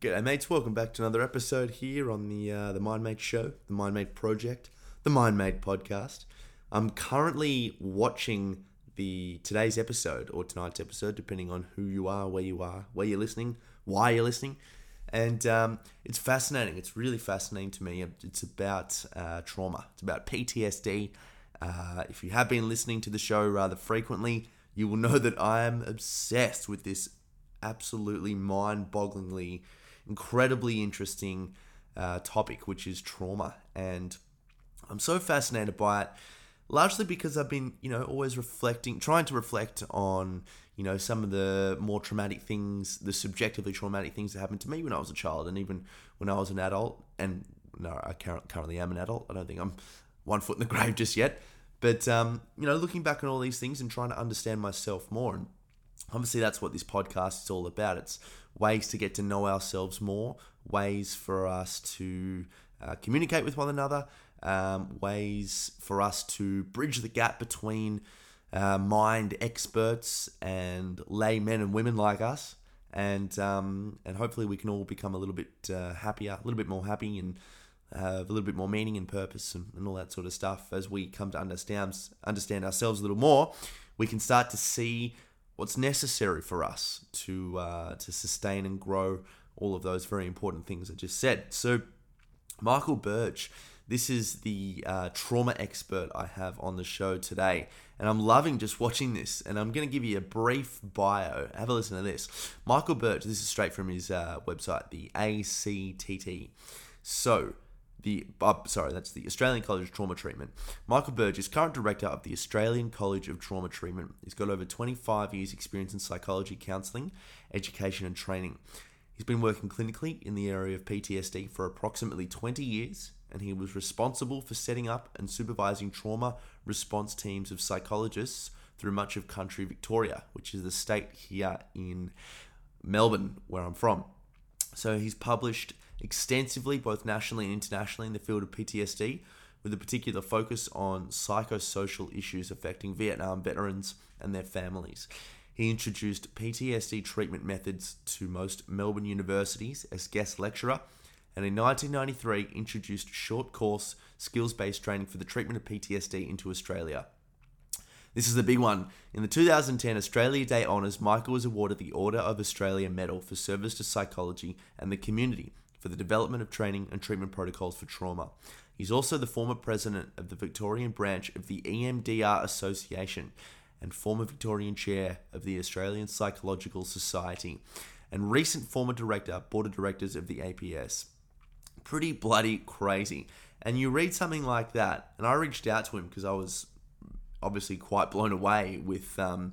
G'day, mates. Welcome back to another episode here on the uh, the MindMate Show, the MindMate Project, the MindMate Podcast. I'm currently watching the today's episode or tonight's episode, depending on who you are, where you are, where you're listening, why you're listening, and um, it's fascinating. It's really fascinating to me. It's about uh, trauma. It's about PTSD. Uh, if you have been listening to the show rather frequently, you will know that I am obsessed with this absolutely mind-bogglingly incredibly interesting uh, topic, which is trauma. And I'm so fascinated by it, largely because I've been, you know, always reflecting, trying to reflect on, you know, some of the more traumatic things, the subjectively traumatic things that happened to me when I was a child, and even when I was an adult. And no, I currently am an adult. I don't think I'm one foot in the grave just yet. But um, you know, looking back on all these things and trying to understand myself more, and obviously that's what this podcast is all about. It's ways to get to know ourselves more, ways for us to uh, communicate with one another, um, ways for us to bridge the gap between uh, mind experts and lay men and women like us. And um, and hopefully we can all become a little bit uh, happier, a little bit more happy, and have a little bit more meaning and purpose and, and all that sort of stuff as we come to understand understand ourselves a little more. We can start to see what's necessary for us to uh, to sustain and grow all of those very important things I just said. So, Michael Burge, this is the uh, trauma expert I have on the show today, and I'm loving just watching this. And I'm going to give you a brief bio. Have a listen to this. Michael Burge. This is straight from his uh, website, the ACTT. So the uh, sorry, that's the Australian College of Trauma Treatment. Michael is current director of the Australian College of Trauma Treatment. He's got over 25 years' experience in psychology counselling, education, and training. He's been working clinically in the area of PTSD for approximately 20 years, and he was responsible for setting up and supervising trauma response teams of psychologists through much of country Victoria, which is the state here in Melbourne, where I'm from. So he's published extensively, both nationally and internationally, in the field of PTSD, with a particular focus on psychosocial issues affecting Vietnam veterans and their families. He introduced PTSD treatment methods to most Melbourne universities as guest lecturer, and in 1993 introduced short course skills based training for the treatment of PTSD into Australia. This is the big one. In the 2010 Australia Day Honours, Michael was awarded the Order of Australia Medal for service to psychology and the community for the development of training and treatment protocols for trauma. He's also the former president of the Victorian branch of the EMDR Association and former Victorian chair of the Australian Psychological Society and recent former director, board of directors of the APS. Pretty bloody crazy. And you read something like that, and I reached out to him because I was obviously quite blown away with um,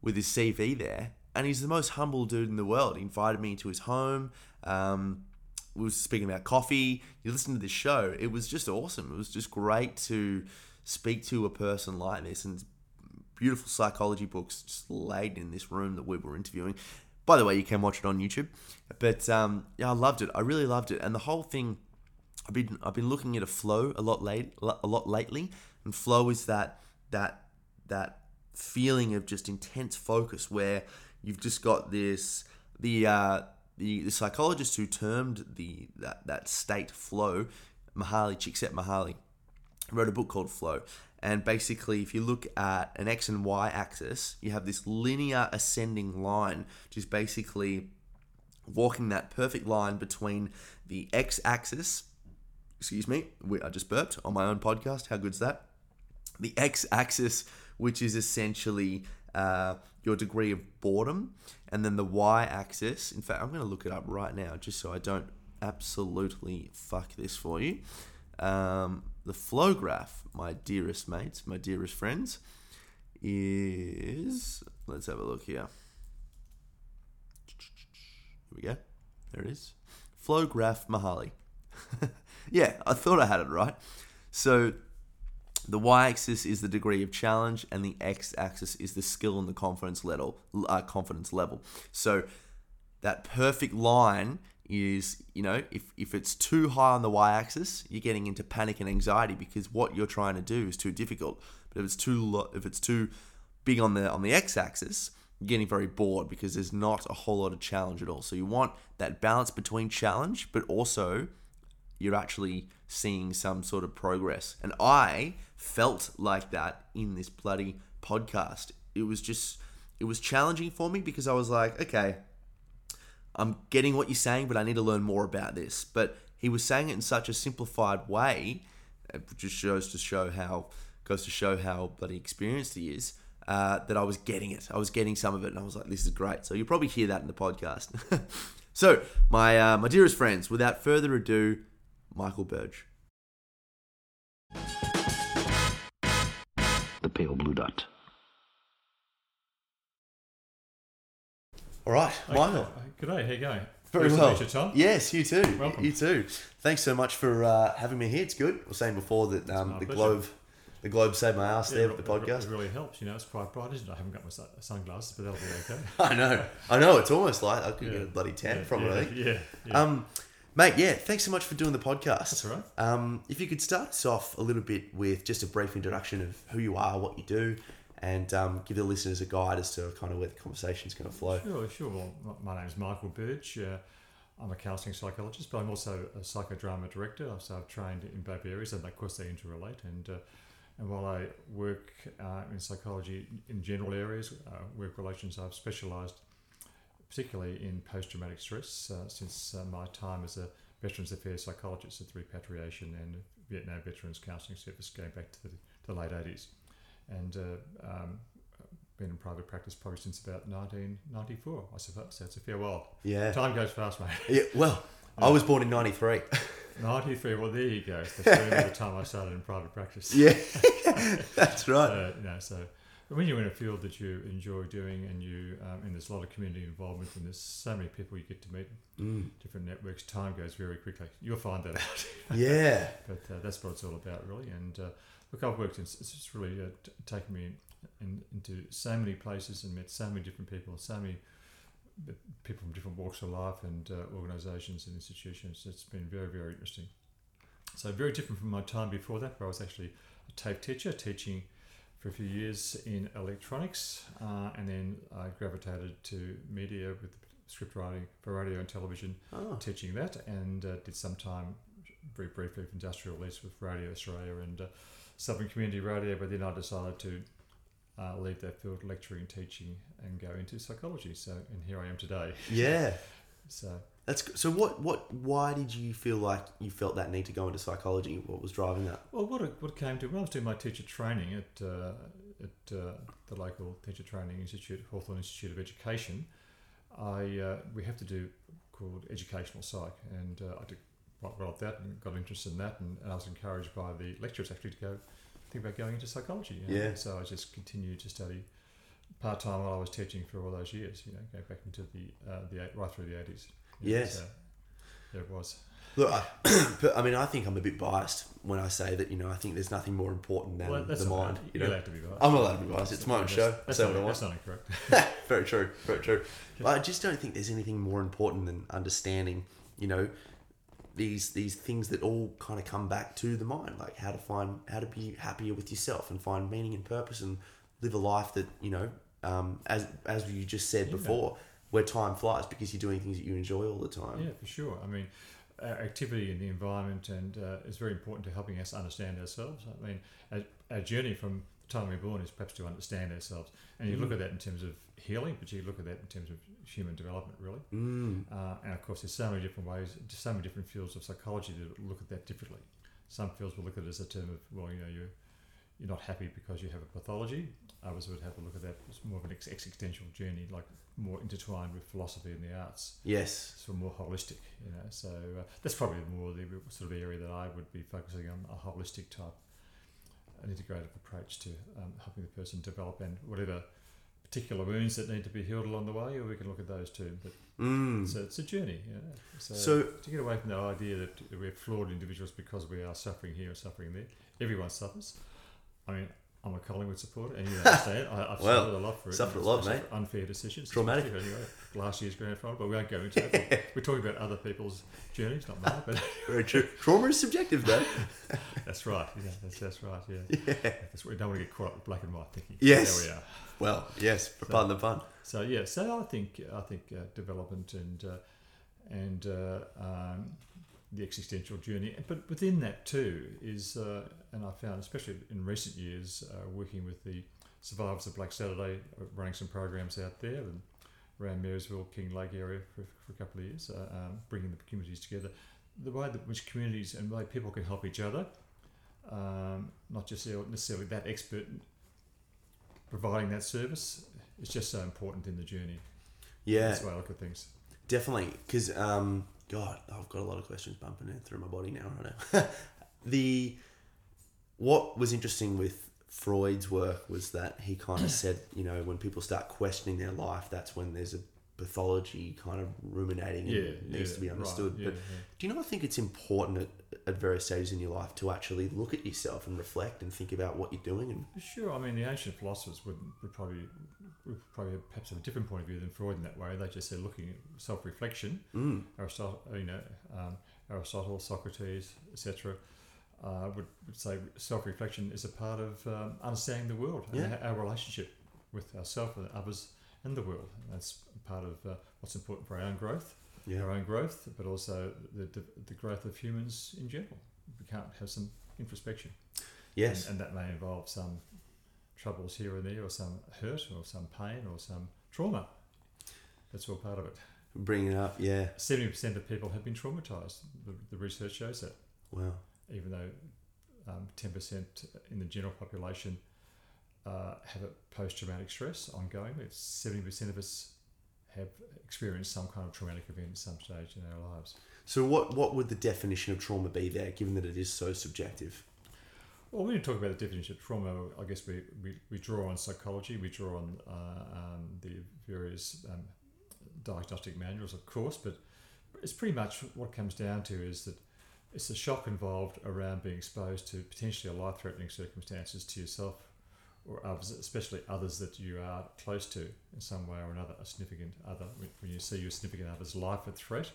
with his CV there. And he's the most humble dude in the world. He invited me into his home. Um, we were speaking about coffee. You listen to this show, it was just awesome. It was just great to speak to a person like this and beautiful psychology books just laid in this room that we were interviewing. By the way, you can watch it on YouTube. But um, yeah, I loved it. I really loved it, and the whole thing. I've been I've been looking at a flow a lot late a lot lately, and flow is that that that feeling of just intense focus where you've just got this the uh, the, the psychologist who termed the that, that state flow, Mihaly Csikszentmihalyi, wrote a book called Flow. And basically, if you look at an x and y axis, you have this linear ascending line, which is basically walking that perfect line between the x axis. Excuse me, I just burped on my own podcast. How good's that? The x axis, which is essentially uh, your degree of boredom, and then the y-axis. In fact, I'm going to look it up right now just so I don't absolutely fuck this for you. Um, the flow graph, my dearest mates, my dearest friends, is let's have a look here. Here we go. There it is. Flow graph Mihaly. yeah, I thought I had it right. So the y-axis is the degree of challenge, and the x-axis is the skill and the confidence level. Uh, confidence level. So that perfect line is, you know, if, if it's too high on the y-axis, you're getting into panic and anxiety because what you're trying to do is too difficult. But if it's too lo- if it's too big on the on the x-axis, you're getting very bored because there's not a whole lot of challenge at all. So you want that balance between challenge, but also you're actually seeing some sort of progress. And I felt like that in this bloody podcast. It was just, it was challenging for me because I was like, okay, I'm getting what you're saying, but I need to learn more about this. But he was saying it in such a simplified way, it just shows to show how goes to show how bloody experienced he is. Uh, that I was getting it. I was getting some of it, and I was like, "This is great." So you'll probably hear that in the podcast. so, my uh, my dearest friends, without further ado, Michael Burge. The pale blue dot. All right, Michael. Okay. Good day. How you going? Very Nice well. To meet you, Tom. Yes, you too. Welcome. You too. Thanks so much for uh, having me here. It's good. I was saying before that um, the pleasure. globe, the globe saved my ass Yeah, there it- with the podcast. It really helps. You know, it's quite bright, isn't it? I haven't got my sunglasses, but that'll be okay. I know. I know. It's almost like I could Yeah. get a bloody tan yeah, from yeah, it. I think. Yeah. yeah. Um, mate, yeah. Thanks so much for doing the podcast. That's all right. Um, if you could start us off a little bit with just a brief introduction of who you are, what you do, and um, give the listeners a guide as to kind of where the conversation is going to flow. Sure, sure. Well, my- name is Michael Burge. Uh, I'm a counselling psychologist, but I'm also a psychodrama director. So I've trained in both areas, and of course they interrelate. And uh, and while I work uh, in psychology in general areas, uh, work relations, I've specialised particularly in post-traumatic stress uh, since uh, my time as a Veterans Affairs psychologist at the Repatriation and Vietnam Veterans Counselling Service going back to the, the late 80s. And uh, um, been in private practice probably since about 1994, I suppose. So it's a fair while. Yeah. Time goes fast, mate. Yeah. Well, I was born in '93. 93, well, there you go. That's the time I started in private practice. yeah. That's right. Uh, you know, so when you're in a field that you enjoy doing and you um, and there's a lot of community involvement and there's so many people you get to meet, Mm. different networks, time goes very quickly. You'll find that out. Yeah. but uh, that's what it's all about, really. And uh, look, I've worked in, it's just really uh, t- taken me in, in, into so many places and met so many different people, so many people from different walks of life and uh, organisations and institutions. It's been very, very interesting. So very different from my time before that, where I was actually a TAFE teacher, teaching for a few years in electronics, uh, and then I gravitated to media with script writing for radio and television, Oh. teaching that, and uh, did some time very briefly with industrial lease with Radio Australia and uh, Southern Community Radio, but then I decided to uh, leave that field, lecturing, teaching, and go into psychology. So, and here I am today. Yeah. So, That's so. What? What? Why did you feel like you felt that need to go into psychology? What was driving that? well, what it, what came to when I was doing my teacher training at uh, at uh, the local teacher training institute, Hawthorn Institute of Education, I uh, we have to do called educational psych, and uh, I did quite well at that and got interested in that, and, and I was encouraged by the lecturers actually to go think about going into psychology. you know. Yeah. So I just continued to study part time while I was teaching for all those years. You know, go back into the uh, the eight, right through the eighties. Yes. So there it was. Look, I, I mean, I think I'm a bit biased when I say that. You know, I think there's nothing more important than Well, the mind. You You're know, allowed to be biased. I'm allowed to be biased. It's my own show. That's, say not, what I want. that's not incorrect. very true. Very true. But I just don't think there's anything more important than understanding. You know, these these things that all kind of come back to the mind, like how to find how to be happier with yourself and find meaning and purpose and live a life that you know, um, as as you just said Yeah. before, where time flies because you're doing things that you enjoy all the time. Yeah, for sure. I mean, activity in the environment and uh, is very important to helping us understand ourselves. I mean, our, our journey from the time we're born is perhaps to understand ourselves, and you look at that in terms of healing, but you look at that in terms of human development, really. Mm. Uh, and of course, there's so many different ways, so many different fields of psychology that look at that differently. Some fields will look at it as a term of, well, you know, you're you're not happy because you have a pathology. Others would have a look at that as more of an ex- existential journey, like more intertwined with philosophy and the arts Yes. So more holistic, you know. So uh, that's probably more the sort of area that I would be focusing on a holistic type, an integrative approach to um, helping the person develop and whatever particular wounds that need to be healed along the way, or we can look at those too. But Mm. so it's a journey, you know. So, So- to get away from the idea that we're flawed individuals because we are suffering here and suffering there, everyone suffers. I mean, I'm a Collingwood supporter, and you understand. I, I've Well, suffered a lot for it. suffered a lot, mate. Unfair decisions. Traumatic. Anyway, last year's grand final, but we won't go into that. We're talking about other people's journeys, not mine. But Very true. Trauma is subjective, though. that's right. Yeah, that's, that's right. Yeah. That's, we don't want to get caught up with black and white thinking. Yes. There we are. Well, yes, but pardon the pun. So yeah, so I think I think uh, development and uh, and uh, um, the existential journey, but within that too is, uh, and I found especially in recent years, uh, working with the survivors of Black Saturday, uh, running some programs out there and around Marysville, Kinglake area for, for a couple of years, uh, um, bringing the communities together. The way that which communities and way people can help each other, um, not just necessarily that expert providing that service, is just so important in the journey. Yeah, That's the way I look at things. definitely. Because, um, God, I've got a lot of questions bumping in through my body now. Right now. the what was interesting with Freud's work was that he kind of said, you know, when people start questioning their life, that's when there's a pathology kind of ruminating Yeah, and needs yeah, to be right, understood. yeah, but do you know? I think it's important at, at various stages in your life to actually look at yourself and reflect and think about what you're doing. And Sure, I mean the ancient philosophers would, would probably would probably have perhaps have a different point of view than Freud in that way. They just said looking at self-reflection. mm, Aristotle, you know, um, Aristotle, Socrates, etc. Uh, would, would say self-reflection is a part of um, understanding the world and our relationship with ourselves and others and the world. That's part of uh, what's important for our own growth. yeah, our own growth, but also the, the, the growth of humans in general. We can't have some introspection. yes, And, and that may involve some troubles here and there, or some hurt, or some pain, or some trauma. That's all part of it. bringing it up. Yeah, 70% of people have been traumatized. The, the research shows that, wow, even though um, 10% in the general population uh, have a post traumatic stress ongoing, it's 70% of us have experienced some kind of traumatic event at some stage in our lives. So what what would the definition of trauma be there, given that it is so subjective? Well, when you talk about the definition of trauma, I guess we, we, we draw on psychology, we draw on uh, um, the various um, diagnostic manuals, of course, but it's pretty much what it comes down to is that it's the shock involved around being exposed to potentially a life threatening circumstances to yourself or others, especially others that you are close to in some way or another, a significant other. When- you see your significant other's life at threat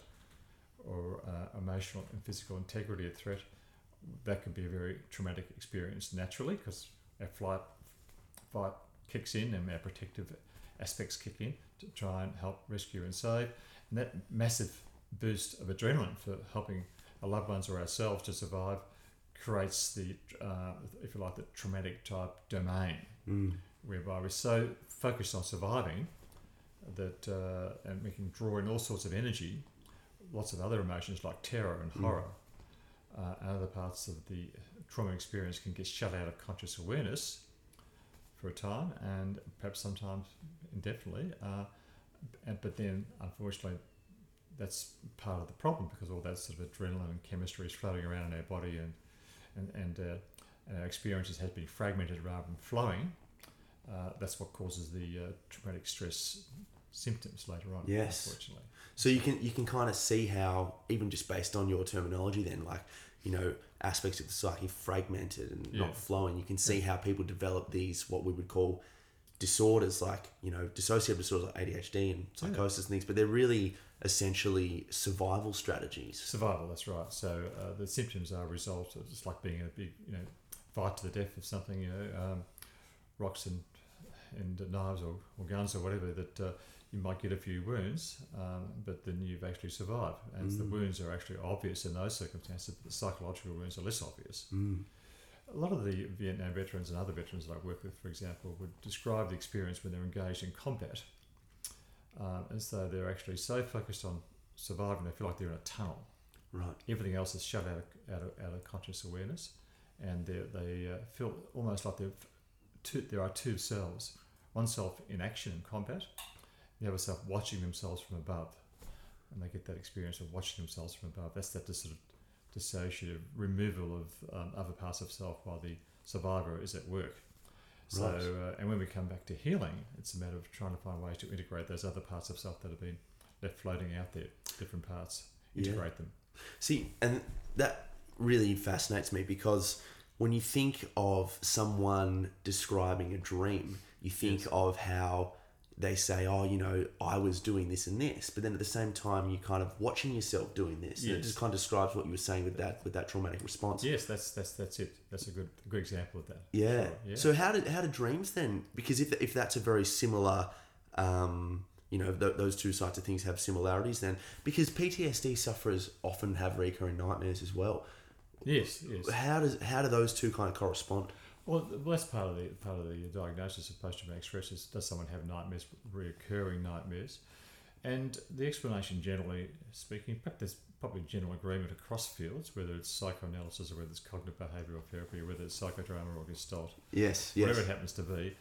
or uh, emotional and physical integrity at threat, that can be a very traumatic experience naturally because our flight fight kicks in and our protective aspects kick in to try and help rescue and save. And that massive boost of adrenaline for helping our loved ones or ourselves to survive creates the, uh, if you like, the traumatic type domain Mm. whereby we're so focused on surviving that uh, and we can draw in all sorts of energy, lots of other emotions like terror and Mm. horror, uh, and other parts of the trauma experience can get shut out of conscious awareness for a time and perhaps sometimes indefinitely. Uh, and, but then, unfortunately, that's part of the problem because all that sort of adrenaline and chemistry is floating around in our body and and and, uh, and our experiences has been fragmented rather than flowing. Uh, that's what causes the uh, traumatic stress symptoms later on. Yes. unfortunately. So you can you can kind of see how even just based on your terminology, then like you know aspects of the psyche fragmented and Yeah. not flowing. You can see how people develop these what we would call disorders, like you know dissociative disorders like ADHD and psychosis and things. But they're really essentially survival strategies. Survival. That's right. So uh, the symptoms are a result of it's like being a big you know fight to the death of something. You know, um, rocks and and knives or, or guns or whatever that. Uh, you might get a few wounds, um, but then you've actually survived. And the Mm. wounds are actually obvious in those circumstances, but the psychological wounds are less obvious. Mm. A lot of the Vietnam veterans and other veterans that I work with, for example, would describe the experience when they're engaged in combat um, as though they're actually so focused on surviving, they feel like they're in a tunnel. Right. Everything else is shut out of, out of, out of conscious awareness, and they they uh, feel almost like they've two, there are two selves one self in action in combat, the other self watching themselves from above. And they get that experience of watching themselves from above. That's that sort of dissociative removal of um, other parts of self while the survivor is at work. So, Right. uh, and when we come back to healing, it's a matter of trying to find ways to integrate those other parts of self that have been left floating out there, different parts, Yeah. integrate them. See, and that really fascinates me because when you think of someone describing a dream, you think of how they say, "Oh, you know, I was doing this and this," but then at the same time, you're kind of watching yourself doing this. And it just kind of describes what you were saying with that with that traumatic response. Yes, that's that's that's it. That's a good a good example of that. Yeah. Sure, yeah. So how did how do dreams then? Because if if that's a very similar, um, you know, th- those two sides of things have similarities. Then because PTSD sufferers often have recurring nightmares as well. yes, yes. How does how do those two kind of correspond? Well, that's part of the part of the diagnosis of post-traumatic stress. Is does someone have nightmares, recurring nightmares? And the explanation, generally speaking, perhaps there's probably general agreement across fields, whether it's psychoanalysis or whether it's cognitive behavioural therapy, or whether it's psychodrama or gestalt, Yes. Yes. whatever it happens to be.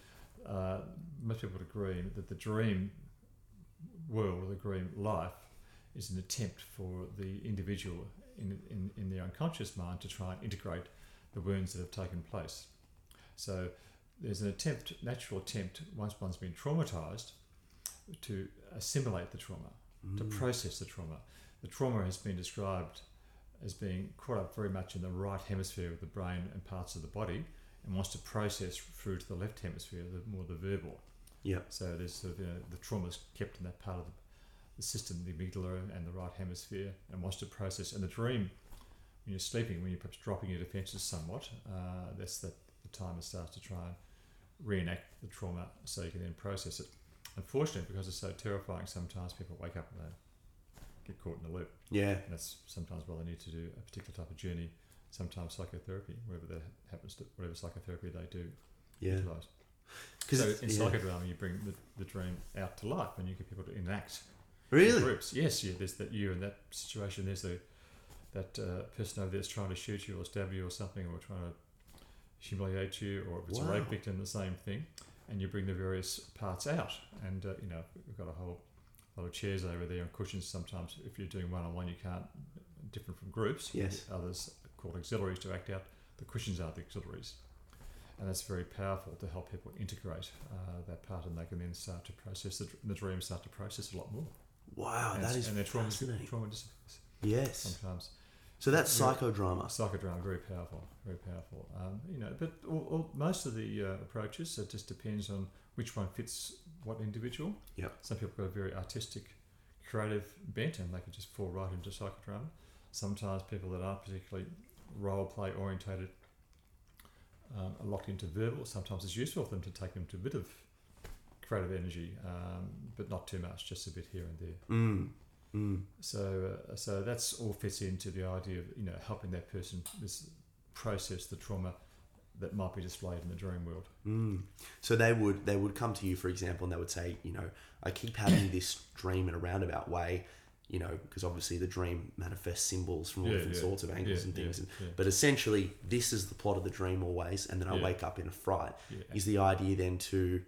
Uh, most people would agree that the dream world, or the dream life, is an attempt for the individual in, in, in their unconscious mind to try and integrate the wounds that have taken place. So there's an attempt, natural attempt, once one's been traumatized, to assimilate the trauma, to Mm. process the trauma. The trauma has been described as being caught up very much in the right hemisphere of the brain and parts of the body, and wants to process through to the left hemisphere, the more the verbal. Yep. So there's sort of, you know, the trauma's kept in that part of the, the system, the amygdala and the right hemisphere, and wants to process. And the dream, when you're sleeping, when you're perhaps dropping your defences somewhat, uh, that's the, the time it starts to try and reenact the trauma so you can then process it. Unfortunately, because it's so terrifying, sometimes people wake up and they get caught in the loop. Yeah. And that's sometimes why they need to do a particular type of journey, sometimes psychotherapy, wherever that happens to, whatever psychotherapy they do Yeah. So in psychodrama, you bring the, the dream out to life, and you get people to enact really. groups. Yes, yeah. There's that you in that situation. There's the that uh, person over there that's trying to shoot you or stab you or something, or trying to humiliate you, or if it's a rape victim, the same thing. And you bring the various parts out, and uh, you know we've got a whole lot of chairs over there and cushions. Sometimes if you're doing one on one, you can't different from groups. Yes. Others called auxiliaries to act out. The cushions are the auxiliaries and that's very powerful to help people integrate uh, that part, and they can then start to process the, the dream, start to process a lot more. Wow, and, that is and their trauma, trauma Yes. sometimes. So that's Yeah. psychodrama. Psychodrama very powerful, very powerful. Um, you know, but all, all, most of the uh, approaches it just depends on which one fits what individual. Yep. Some people got a very artistic, creative bent, and they can just fall right into psychodrama. Sometimes people that aren't particularly role play orientated um, are locked into verbal. Sometimes it's useful for them to take them to a bit of creative energy, um, but not too much, just a bit here and there. Mm. Mm. So, uh, so that's all fits into the idea of you know helping that person this process the trauma that might be displayed in the dream world. Mm. So they would they would come to you, for example, and they would say, you know, I keep having this dream in a roundabout way, you know, because obviously the dream manifests symbols from all Yeah, different yeah. sorts of angles Yeah, and things. and. But essentially, this is the plot of the dream always, and then I wake up in a fright. Is the idea then to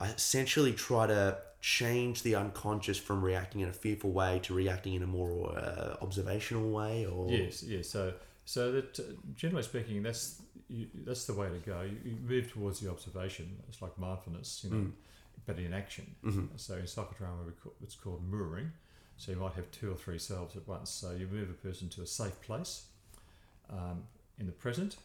I essentially try to change the unconscious from reacting in a fearful way to reacting in a more uh, observational way, or Yes, yes. So, so that uh, generally speaking, that's you, that's the way to go. You, you move towards the observation. It's like mindfulness, you know, Mm. but in action. Mhm. So in psychodrama, we call, it's called mirroring. So you might have two or three selves at once. So you move a person to a safe place um, in the present,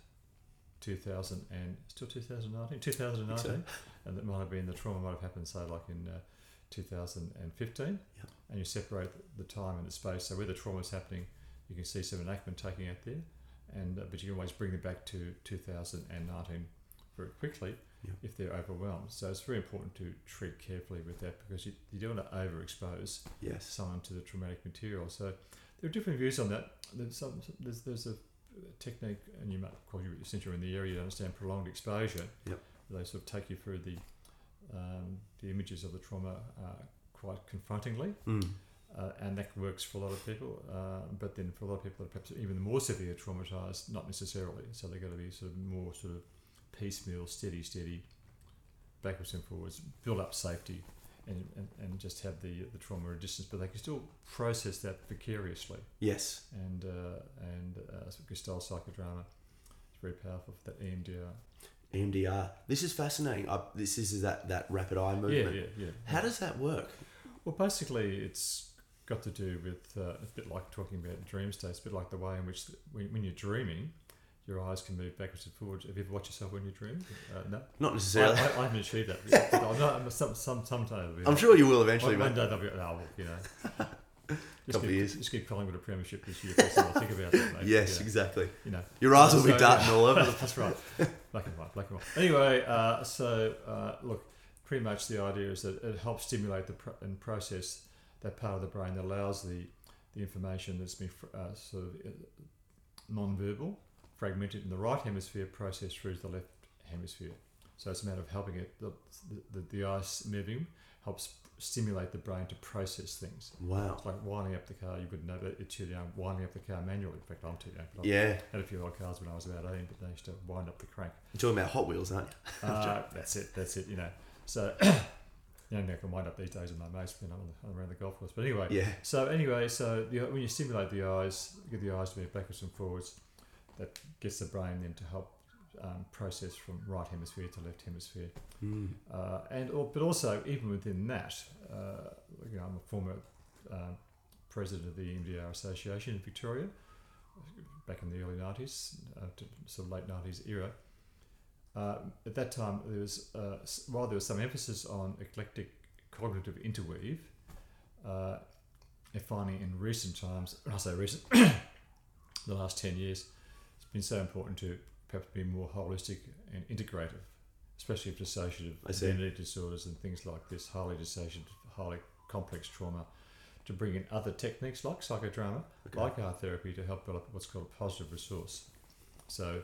2000 and still 2019, 2019, and that might have been the trauma might have happened, say like in uh, 2015, Yep. and you separate the time and the space. So where the trauma is happening, you can see some enactment taking out there, and uh, but you can always bring them back to 2019 very quickly Yep. if they're overwhelmed. So it's very important to treat carefully with that because you, you don't want to overexpose yes, someone to the traumatic material. So there are different views on that. There's some there's, there's a technique, and you might, call you since you're in the area, you understand prolonged exposure. Yep. They sort of take you through the um, the images of the trauma uh, quite confrontingly, mm. uh, and that works for a lot of people. Uh, but then for a lot of people that are perhaps even more severe traumatized, not necessarily. So they've got to be sort of more sort of piecemeal, steady, steady, backwards and forwards, build up safety, and, and, and just have the the trauma at a distance. But they can still process that vicariously, yes, and uh, and uh, Gestalt psychodrama is very powerful for that EMDR. EMDR. This is fascinating. I, this is, that that rapid eye movement. yeah, yeah. yeah. How does that work? Well, basically, it's got to do with uh, it's a bit like talking about dream states, a bit like the way in which when, when you're dreaming, your eyes can move backwards and forwards. Have you ever watched yourself when you dream? Uh, no, Not necessarily. I, I haven't achieved that. Yet, I'm not, I'm some, some, be I'm like- sure you will eventually, one, one day they'll be, oh, well, you know. Just Couple give, years. just give Collingwood a premiership this year. Think about that. Mate. Yes, Yeah, exactly. you know. Your eyes will be darting all over. the- That's right. Black and white, black and white. Anyway, uh, so uh, look, pretty much the idea is that it helps stimulate the and process that part of the brain that allows the, the information that's been fr- uh, sort of uh, non-verbal, fragmented in the right hemisphere, processed through to the left hemisphere. So it's a matter of helping it. The, the, the eyes moving helps stimulate the brain to process things. Wow. It's like winding up the car. You wouldn't know that it's too young. Winding up the car manually. In fact, I'm too young. But I Yeah. had a few old cars when I was about 18, but they used to wind up the crank. You're talking about Hot Wheels, aren't you? Uh, that's it. That's it. You know. So, you know, I can wind up these days with my mates when I'm on the- around the golf course. But anyway. Yeah. So anyway, so the, when you stimulate the eyes, get the eyes to move backwards and forwards, that gets the brain then to help um, process from right hemisphere to left hemisphere. Mm. Uh, and or, but also even within that, uh, you know, I'm a former um president of the EMDR Association in Victoria back in the early 90s, uh, to sort of late 90s era. Uh, at that time, there was uh, while there was some emphasis on eclectic cognitive interweave, uh, and finding in recent times, when I say recent, the last 10 years, it's been so important to perhaps be more holistic and integrative, especially for dissociative identity disorders and things like this, highly dissociative, highly complex trauma, to bring in other techniques like psychodrama, Okay. like art therapy, to help develop what's called a positive resource. So,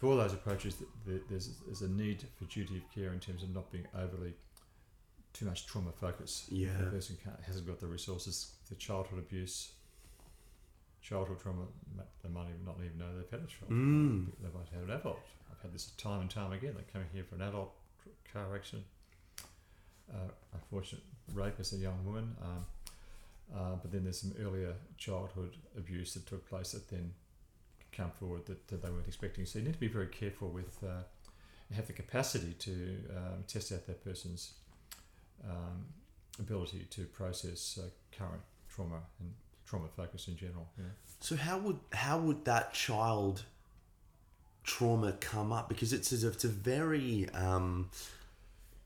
for those approaches, th- th- there's, there's a need for duty of care in terms of not being overly too much trauma focus. Yeah. The person can't, hasn't got the resources, the childhood abuse, childhood trauma, they might even not even know they've had a child. Mm. They might have an adult. I've had this time and time again. They come here for an adult car accident. Uh, unfortunate rape as a young woman. Um, uh, but then there's some earlier childhood abuse that took place that then come forward that, that they weren't expecting. So you need to be very careful with uh, have the capacity to um, test out that person's um, ability to process uh, current trauma and trauma focus in general. Know? So how would how would that child trauma come up? Because it's a, it's a very um,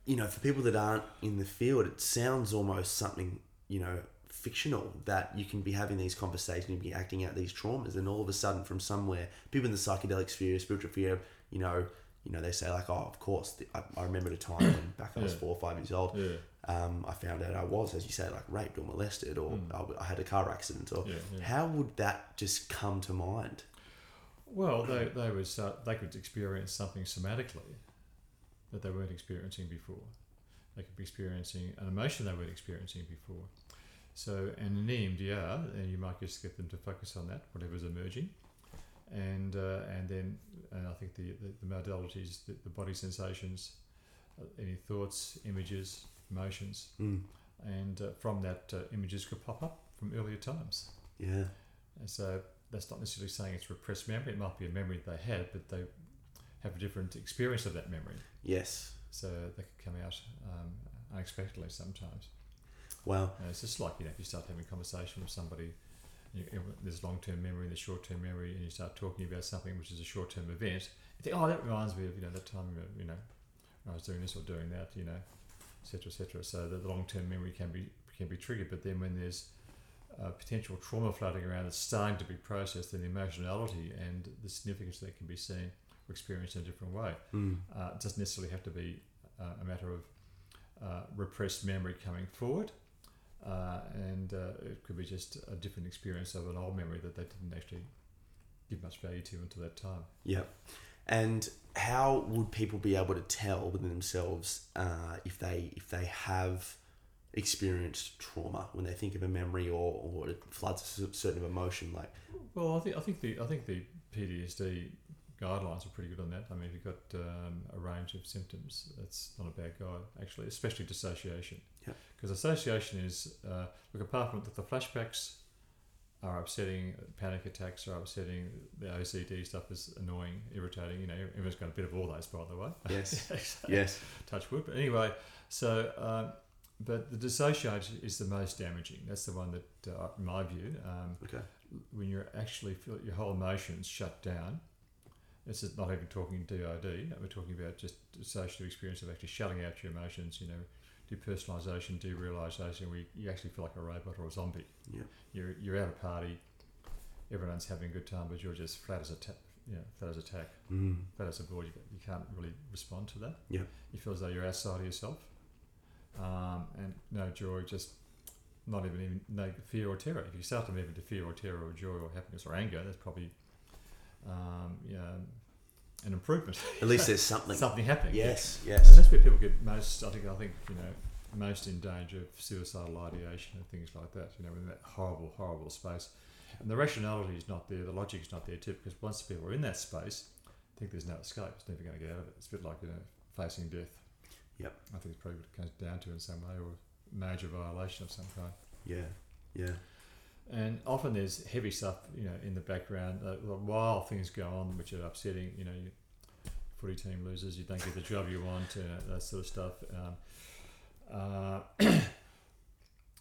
you know for people that aren't in the field, it sounds almost something you know fictional that you can be having these conversations, you be acting out these traumas, and all of a sudden from somewhere, people in the psychedelic sphere, spiritual sphere, you know. You know, they say like, "Oh, of course." I, I remember the time when back I was Yeah. four or five years old. Yeah. Um, I found out I was, as you say, like raped or molested, or Mm. I, I had a car accident, or Yeah, yeah. how would that just come to mind? Well, they, they would start, they could experience something somatically that they weren't experiencing before. They could be experiencing an emotion they weren't experiencing before. So, and in EMDR, and you might just get them to focus on that, whatever's emerging, and uh, and then and I think the the, the modalities, the, the body sensations, uh, any thoughts, images, emotions, Mm. and uh, from that, uh, images could pop up from earlier times. Yeah. And so that's not necessarily saying it's repressed memory. It might be a memory they had, but they have a different experience of that memory. Yes. So they could come out um, unexpectedly sometimes. Wow. And it's just like, you know, if you start having a conversation with somebody, you, you- there's long term memory and there's short term memory, and you start talking about something which is a short term event, you think, oh, that reminds me of, you know, that time, you know, when I was doing this or doing that, you know, etc. etc. So that the long term memory can be can be triggered, but then when there's uh, potential trauma floating around that's starting to be processed, then the emotionality and the significance that can be seen or experienced in a different way. Mm. Uh, it doesn't necessarily have to be uh, a matter of uh, repressed memory coming forward, uh, and uh, it could be just a different experience of an old memory that they didn't actually give much value to until that time. Yep. And how would people be able to tell within themselves uh, if they if they have experienced trauma when they think of a memory or, or it floods a certain emotion like Well, I think I think the I think the PTSD guidelines are pretty good on that. I mean, if you've got um, a range of symptoms, that's not a bad guide actually, especially dissociation. Yeah. Because association is uh, look apart from the flashbacks are upsetting, panic attacks are upsetting, the OCD stuff is annoying, irritating. You know, everyone's got a bit of all those, by the way. Yes. So, yes touch wood. But anyway, so um, but the dissociation is the most damaging. That's the one that, uh, in my view, um, Okay. when you're actually feel your whole emotions shut down. This is not even talking DID. We're talking about just dissociative experience of actually shutting out your emotions. You know, depersonalization, derealization, where you, you actually feel like a robot or a zombie. Yeah. You're you're at a party, everyone's having a good time, but you're just flat as a ta- you know, flat as a tack, Mm. flat as a board. You, you can't really respond to that. Yeah. You feel as though you're outside of yourself, um, and no joy, just not even even no fear or terror. If you start to move into fear or terror or joy or happiness or anger, that's probably um, yeah, an improvement. At least there's something. Something happening. Yes. Yes. And that's where people get most. I think. I think you know most in danger of suicidal ideation and things like that. You know, in that horrible, horrible space, and the rationality is not there. The logic is not there too, because once people are in that space, I think there's no escape. It's never going to get out of it. It's a bit like you know facing death. Yep. I think it's probably what it comes down to in some way, or major violation of some kind. Yeah. Yeah. And often there's heavy stuff, you know, in the background uh, while things go on, which are upsetting. You know, your footy team loses, you don't get the job you want, uh, that sort of stuff. Um, uh,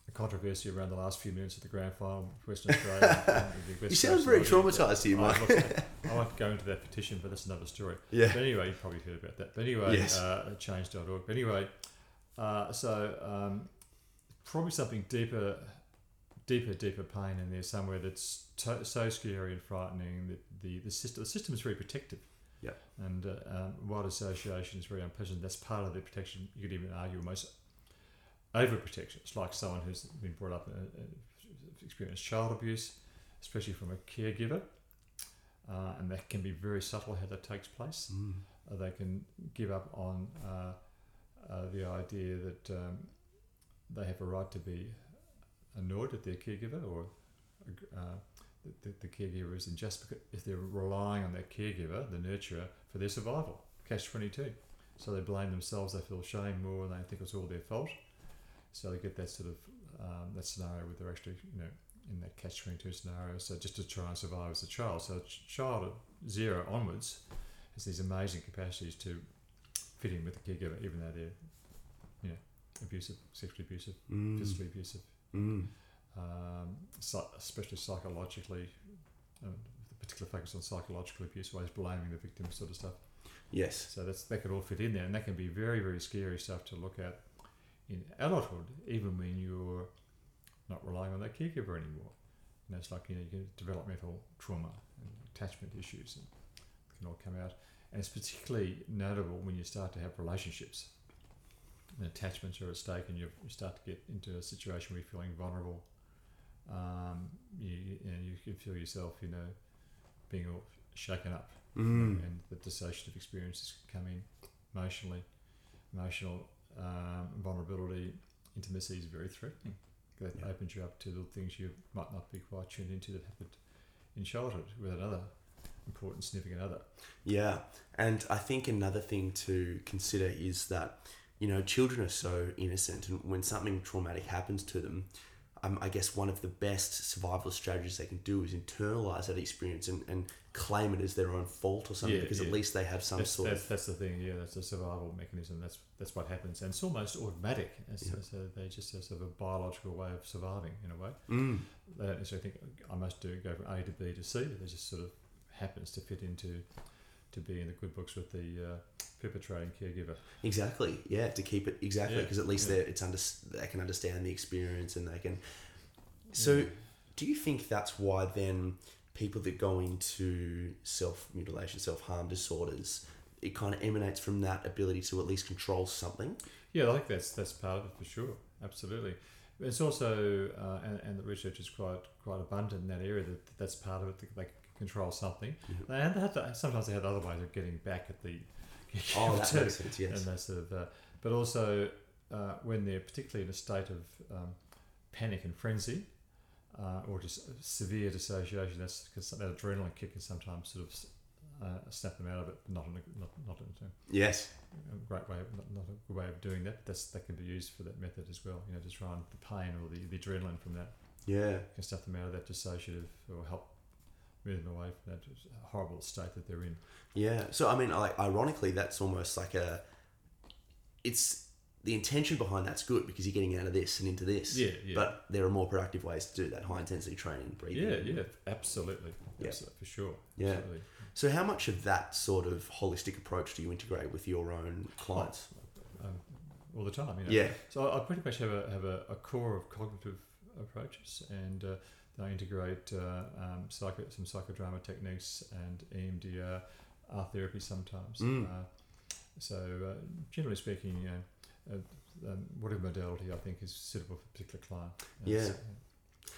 the controversy around the last few minutes of the grand final, Western Australia. West You sound very traumatised here, I, Mike. look, I won't go into that petition, but that's another story. Yeah. But anyway, you've probably heard about that. But anyway, Yes. uh, change.org. But anyway, uh, so um, probably something deeper, deeper, deeper pain in there somewhere that's to- so scary and frightening that the, the system the system is very protective. Yep. And uh, um, wild association is very unpleasant. That's part of the protection. You could even argue almost overprotection. It's like someone who's been brought up and uh, experienced child abuse, especially from a caregiver. Uh, and that can be very subtle how that takes place. Mm. Uh, they can give up on uh, uh, the idea that um, they have a right to be annoyed at their caregiver or uh, the, the caregiver isn't just because if they're relying on their caregiver, the nurturer, for their survival. Catch 22. So they blame themselves, they feel shame more, and they think it's all their fault. So they get that sort of um, that scenario where they're actually, you know, in that catch 22 scenario. So just to try and survive as a child. So a child at zero onwards has these amazing capacities to fit in with the caregiver, even though they're, you know, abusive, sexually abusive, Mm. physically abusive, Mm. um, psy- especially psychologically. Um, the particular focus on psychological abuse, always blaming the victim, sort of stuff. Yes. So that's that could all fit in there, and that can be very, very scary stuff to look at in adulthood, even when you're not relying on that caregiver anymore. And it's like you know you get developmental trauma and attachment issues, and it can all come out. And it's particularly notable when you start to have relationships. And attachments are at stake, and you, start to get into a situation where you're feeling vulnerable. Um, you, you know you can feel yourself, you know, being all shaken up Mm. and the dissociative experiences come in emotionally. Emotional um, vulnerability, intimacy is very threatening. That Yeah. opens you up to little things you might not be quite tuned into that happened in childhood with another important significant other. Yeah, and I think another thing to consider is that you know children are so innocent, and when something traumatic happens to them, um, I guess one of the best survival strategies they can do is internalize that experience and, and claim it as their own fault or something, Yeah, because at least they have some That's, sort that's, of that's the thing, yeah, that's a survival mechanism. That's that's what happens. And it's almost automatic. It's, Yeah. it's a, they just have sort of a biological way of surviving in a way. mm, They don't necessarily think I must do go from A to B to C. They just sort of happens to fit into to be in the good books with the uh, perpetrating caregiver. exactly yeah to keep it exactly Yeah, because at least yeah. they're it's under they can understand the experience and they can. So, Yeah. do you think that's why then people that go into self mutilation, self harm disorders, it kind of emanates from that ability to at least control something? Yeah, I think that's that's part of it for sure. Absolutely. It's also uh, and, and the research is quite quite abundant in that area that that's part of it. That they control something. Yeah. They have to, sometimes they have other ways of getting back at the Oh, that too. makes sense. Yes. and they sort of, uh, but also uh, when they're particularly in a state of um, panic and frenzy, uh, or just severe dissociation, that's because that adrenaline kick can sometimes sort of uh, snap them out of it. Not in a, not not in a, Yes. a great way, not, not a good way of doing that. That's that can be used for that method as well. You know, to try and the pain or the, the adrenaline from that Yeah. can stuff them out of that dissociative or help them away from that horrible state that they're in. Yeah. So I mean, like, ironically, that's almost like a. It's the intention behind that's good because you're getting out of this and into this. Yeah, yeah. But there are more productive ways to do that high intensity training, breathing. Yeah, yeah, absolutely. Yeah. Absolutely, for sure. Yeah. Absolutely. So, how much of that sort of holistic approach do you integrate with your own clients? Um, all the time, you know. Yeah. So I pretty much have a have a, a core of cognitive approaches, and uh, I integrate uh, um, psycho, some psychodrama techniques and EMDR, art therapy sometimes. Mm. Uh, so uh, generally speaking, you know, uh, um, whatever modality I think is suitable for a particular client. Yeah.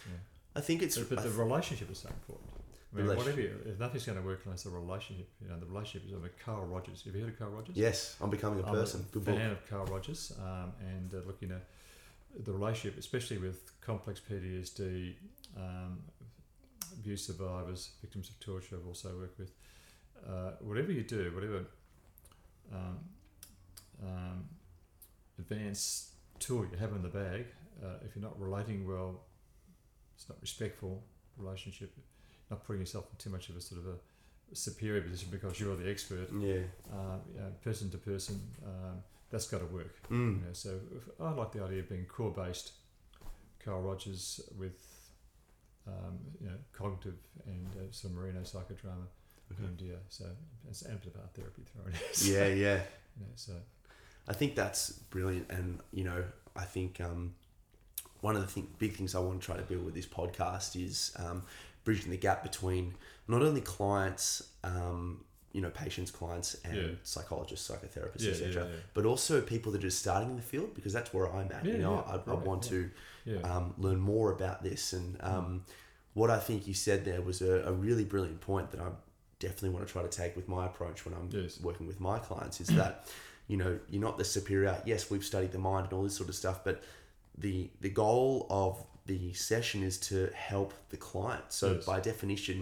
Yeah. I think it's. But, but the th- relationship is so important. I mean, whatever you, if nothing's going to work unless the relationship, you know, the relationship is. I mean, Carl Rogers. Have you heard of Carl Rogers? yes, I'm becoming a I'm person. a Good book. fan of Carl Rogers, um, and uh, look, you know, the relationship, especially with complex PTSD, um, abuse survivors, victims of torture. I've also worked with. Uh, whatever you do, whatever um, um, advanced tool you have in the bag, uh, if you're not relating well, it's not respectful relationship, not putting yourself in too much of a sort of a superior position because you're the expert Yeah. uh, you know, person to person, um, that's got to work. You Mm. know, so if, I like the idea of being core based. Carl Rogers with um, you know cognitive and uh, some Moreno psychodrama, Okay. EMDR. So it's and a art therapy thrown in. Yeah, yeah. You know, so I think that's brilliant, and you know, I think um, one of the thing, big things I want to try to build with this podcast is um, bridging the gap between not only clients, um, you know, patients, clients, and Yeah. psychologists, psychotherapists, yeah, etc., yeah, but also people that are just starting in the field because that's where I'm at. You know, I, I want to um, learn more about this. And um, what I think you said there was a, a really brilliant point that I definitely want to try to take with my approach when I'm Yes. working with my clients is that, you know, you're not the superior. Yes, we've studied the mind and all this sort of stuff, but the the goal of the session is to help the client. So Yes. by definition,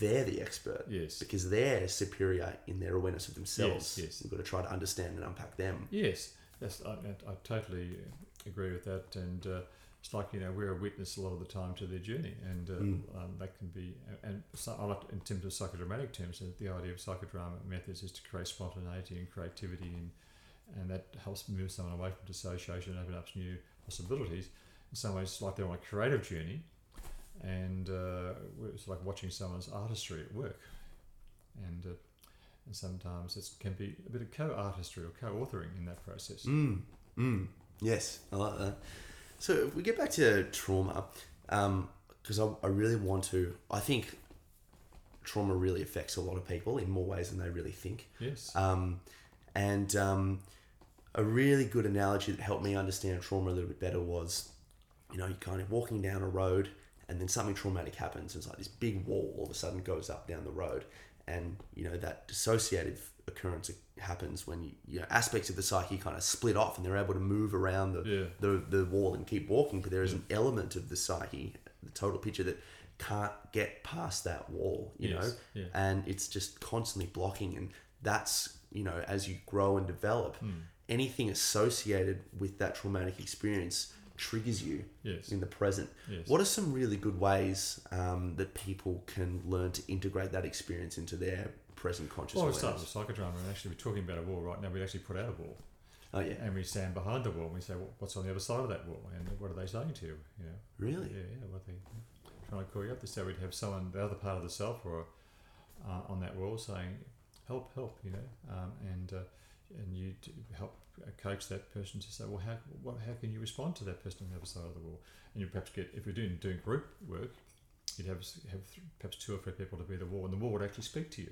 they're the expert yes, because they're superior in their awareness of themselves. Yes, yes. You've got to try to understand and unpack them. yes. That's I, I totally agree with that, and uh, it's like you know we're a witness a lot of the time to their journey, and uh, Mm. um, that can be. And so I like in terms of psychodramatic terms, the idea of psychodrama methods is to create spontaneity and creativity, and and that helps move someone away from dissociation, and open up new possibilities. In some ways, it's like they're on a creative journey, and uh, it's like watching someone's artistry at work, and. Uh, and sometimes it can be a bit of co-artistry or co-authoring in that process. Mm, mm, yes, I like that. So if we get back to trauma, because I, I really want to. I think trauma really affects a lot of people in more ways than they really think. Yes. Um, and um, a really good analogy that helped me understand trauma a little bit better was, you know, you're kind of walking down a road and then something traumatic happens. It's like this big wall all of a sudden goes up down the road. And, you know, that dissociative occurrence happens when, you, you know, aspects of the psyche kind of split off and they're able to move around the, Yeah. the, the wall and keep walking. But there is an element of the psyche, the total picture that can't get past that wall, you Yes, know? yeah. and it's just constantly blocking and that's you know as you grow and develop Hmm. anything associated with that traumatic experience triggers you Yes. in the present Yes. what are some really good ways um, that people can learn to integrate that experience into their present conscious Well, we start with psychodrama, and actually, we're talking about a wall right now. We actually put out a wall, oh yeah and we stand behind the wall, and we say, well, "What's on the other side of that wall?" And what are they saying to you? You know, really yeah, yeah, what are they trying to call you up? So we'd have someone, the other part of the self, or uh, on that wall, saying, "Help, help!" You know, um, and uh, and you help uh, coach that person to say, "Well, how what how can you respond to that person on the other side of the wall?" And you perhaps get if you're doing doing group work, you'd have have th- perhaps two or three people to be the wall, and the wall would actually speak to you.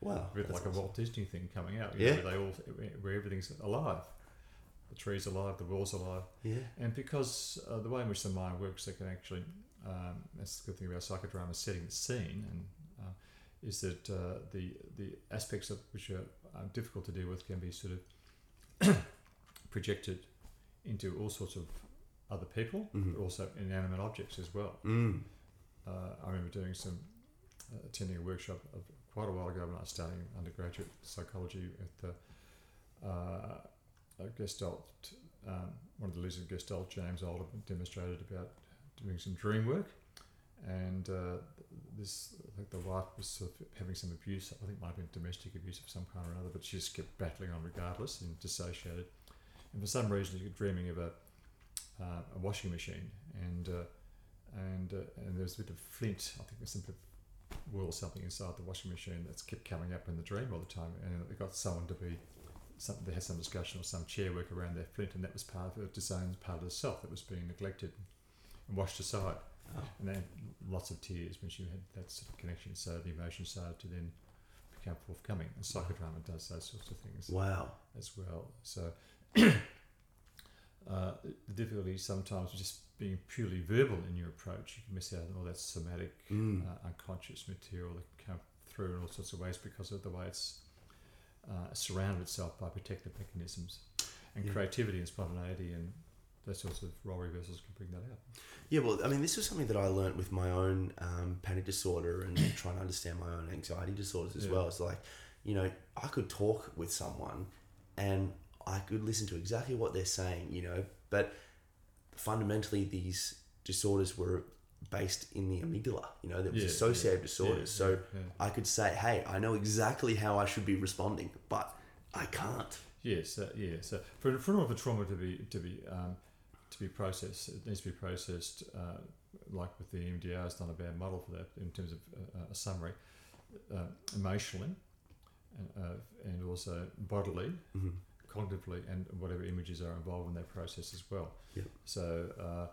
wow like a. Walt Disney thing coming out. Yeah. where they all where everything's alive. The tree's alive, the wall's alive, yeah and because uh, the way in which the mind works, they can actually. Um, that's the good thing about psychodrama setting the scene, and uh, is that uh, the the aspects of which are uh, difficult to deal with can be sort of projected into all sorts of other people, Mhm. but also inanimate objects as well mm. uh, I remember doing some uh, attending a workshop of quite a while ago when I was studying undergraduate psychology at the uh, Gestalt. Um, one of the leaders of Gestalt, James Alder, demonstrated about doing some dream work, and uh, this the wife was sort of having some abuse. I think it might have been domestic abuse of some kind or another, but she just kept battling on regardless and dissociated. and for some reason you're dreaming of a, uh, a washing machine, and uh, and uh, and there's a bit of flint. I think there's some bit wool or something inside the washing machine that's kept coming up in the dream all the time, and they got someone to be. Some, they had some discussion or some chair work around their flint, and that was part of it, disowned part of the self that was being neglected and washed aside. Oh. And then lots of tears when she had that sort of connection. So the emotion started to then become forthcoming. And psychodrama does those sorts of things Wow. as well. So uh, the difficulty sometimes with just being purely verbal in your approach, you can miss out on all that somatic, Mm. uh, unconscious material that can come through in all sorts of ways because of the way it's uh, surrounded itself by protective mechanisms. And Yeah. creativity and spontaneity and those sorts of role reversals can bring that out. Yeah, well, I mean, this was something that I learnt with my own um, panic disorder and trying to understand my own anxiety disorders as Yeah. well. It's like, you know, I could talk with someone and I could listen to exactly what they're saying, you know, but fundamentally these disorders were based in the amygdala, you know, that was Yeah, associated yeah, disorders. so. I could say, hey, I know exactly how I should be responding, but I can't. Yes, uh, yeah. So for, for of a trauma to be to be um, to be processed, it needs to be processed uh, like with the EMDR. It's not a bad model for that in terms of uh, a summary, uh, emotionally, and, uh, and also bodily, hmm cognitively, and whatever images are involved in that process as well. Yep. So. Uh,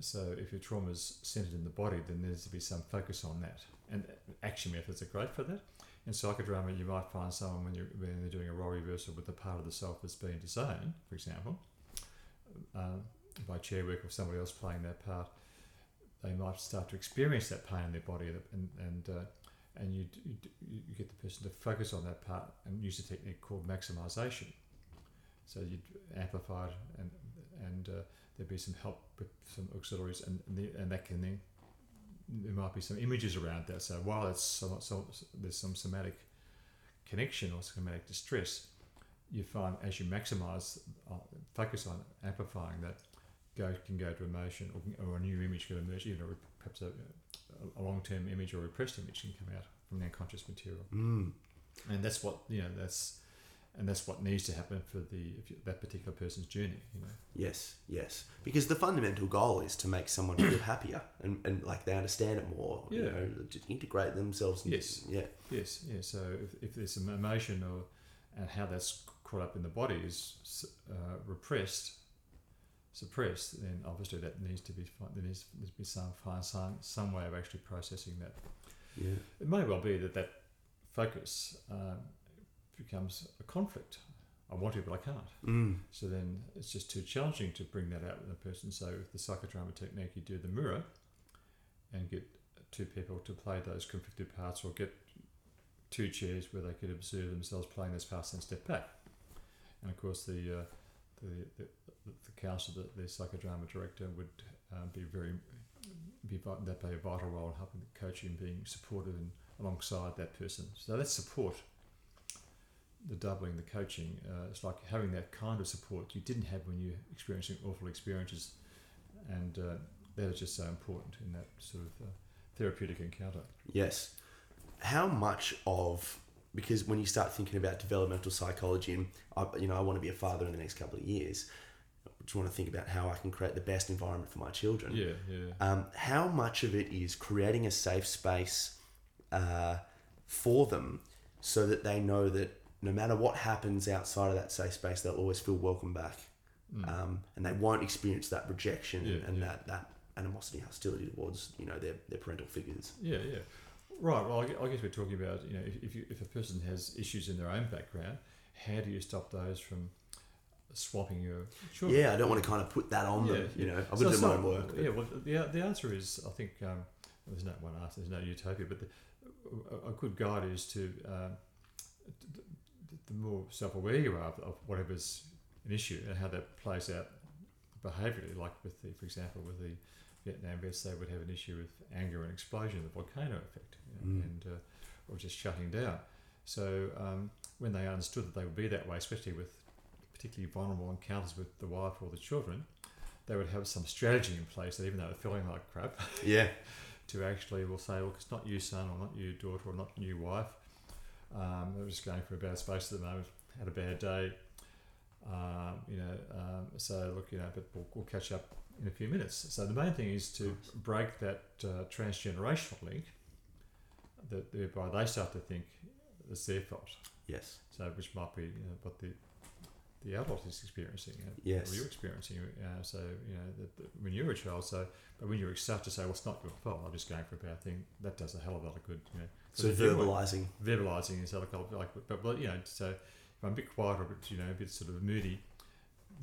so if your trauma is centered in the body, then there needs to be some focus on that. And action methods are great for that. In psychodrama, you might find someone when you're when they're doing a role reversal with the part of the self that's being disowned, for example, um, by chair work or somebody else playing that part, they might start to experience that pain in their body, and and uh, and you, you you get the person to focus on that part and use a technique called maximization. So you amplify it, and and uh, there'd be some help with some auxiliaries, and and, the, and that can then there might be some images around that. So while it's so, so, there's some somatic connection or somatic distress, you find as you maximize, uh, focus on amplifying that, go can go to emotion or, or a new image can emerge, even a, perhaps a, a long-term image or repressed image can come out from the unconscious material, Mm. and that's what you know. That's and that's what needs to happen for the if you, that particular person's journey. You know. Yes, yes. Because the fundamental goal is to make someone feel happier and, and like they understand it more. You Yeah. know, to integrate themselves. in- Yes. Yeah. Yes, yeah. So if, if there's some emotion or and how that's caught up in the body is uh, repressed, suppressed, then obviously that needs to be there needs, to be some find some some way of actually processing that. Yeah. It may well be that that focus um, becomes a conflict. I want to, but I can't. Mm. So then it's just too challenging to bring that out with a person. So with the psychodrama technique, you do the mirror and get two people to play those conflicted parts or get two chairs where they could observe themselves playing those parts and step back. And of course, the uh, the, the, the counsellor, the, psychodrama director would um, be very be that play a vital role in helping the coaching, being supportive and alongside that person. So that's support the doubling, the coaching, uh, it's like having that kind of support you didn't have when you're experiencing awful experiences, and uh, that is just so important in that sort of uh, therapeutic encounter. Yes. How much of because when you start thinking about developmental psychology, and I, you know, I want to be a father in the next couple of years. I just want to think about how I can create the best environment for my children. Yeah, yeah, Um, how much of it is creating a safe space uh, for them so that they know that no matter what happens outside of that safe space, they'll always feel welcome back Mm. um, and they won't experience that rejection Yeah, and yeah. that, that animosity, hostility towards you know their, their parental figures. yeah, yeah. Right. Well, I guess we're talking about you know if if, you, if a person has issues in their own background, how do you stop those from swamping your children? Yeah, I don't want to kind of put that on them. Yeah, You know, I've So got to it's do my not- own work. but- Yeah, well, the, the answer is I think um, there's no one answer, there's no utopia, but the, a, a good guide is to um, the, the more self-aware you are of, of whatever's an issue and how that plays out behaviourally. Like with the, for example, with the Vietnam vets, they would have an issue with anger and explosion, the volcano effect, you know, Mm. and uh, or just shutting down. So um, when they understood that they would be that way, especially with particularly vulnerable encounters with the wife or the children, they would have some strategy in place that even though they're feeling like crap, yeah, to actually will say, look, it's not you, son, or not you, daughter, or not you, wife. Um, I'm just going for a bad space at the moment. Had a bad day. Um, you know, um, so look, you know, but we'll, we'll catch up in a few minutes. So the main thing is to break that uh, transgenerational link that thereby they start to think it's their fault. Yes. So which might be you know, what the the adult is experiencing, you know, Yes. or you're experiencing. Uh, so you know that, when you're a child, so but when you're start to say, well, it's not your fault. I'm just going for a bad thing. That does a hell of a lot of good. You know, So verbalizing. verbalizing is like, like but well, you know, so if I'm a bit quiet or a bit, you know, a bit sort of moody,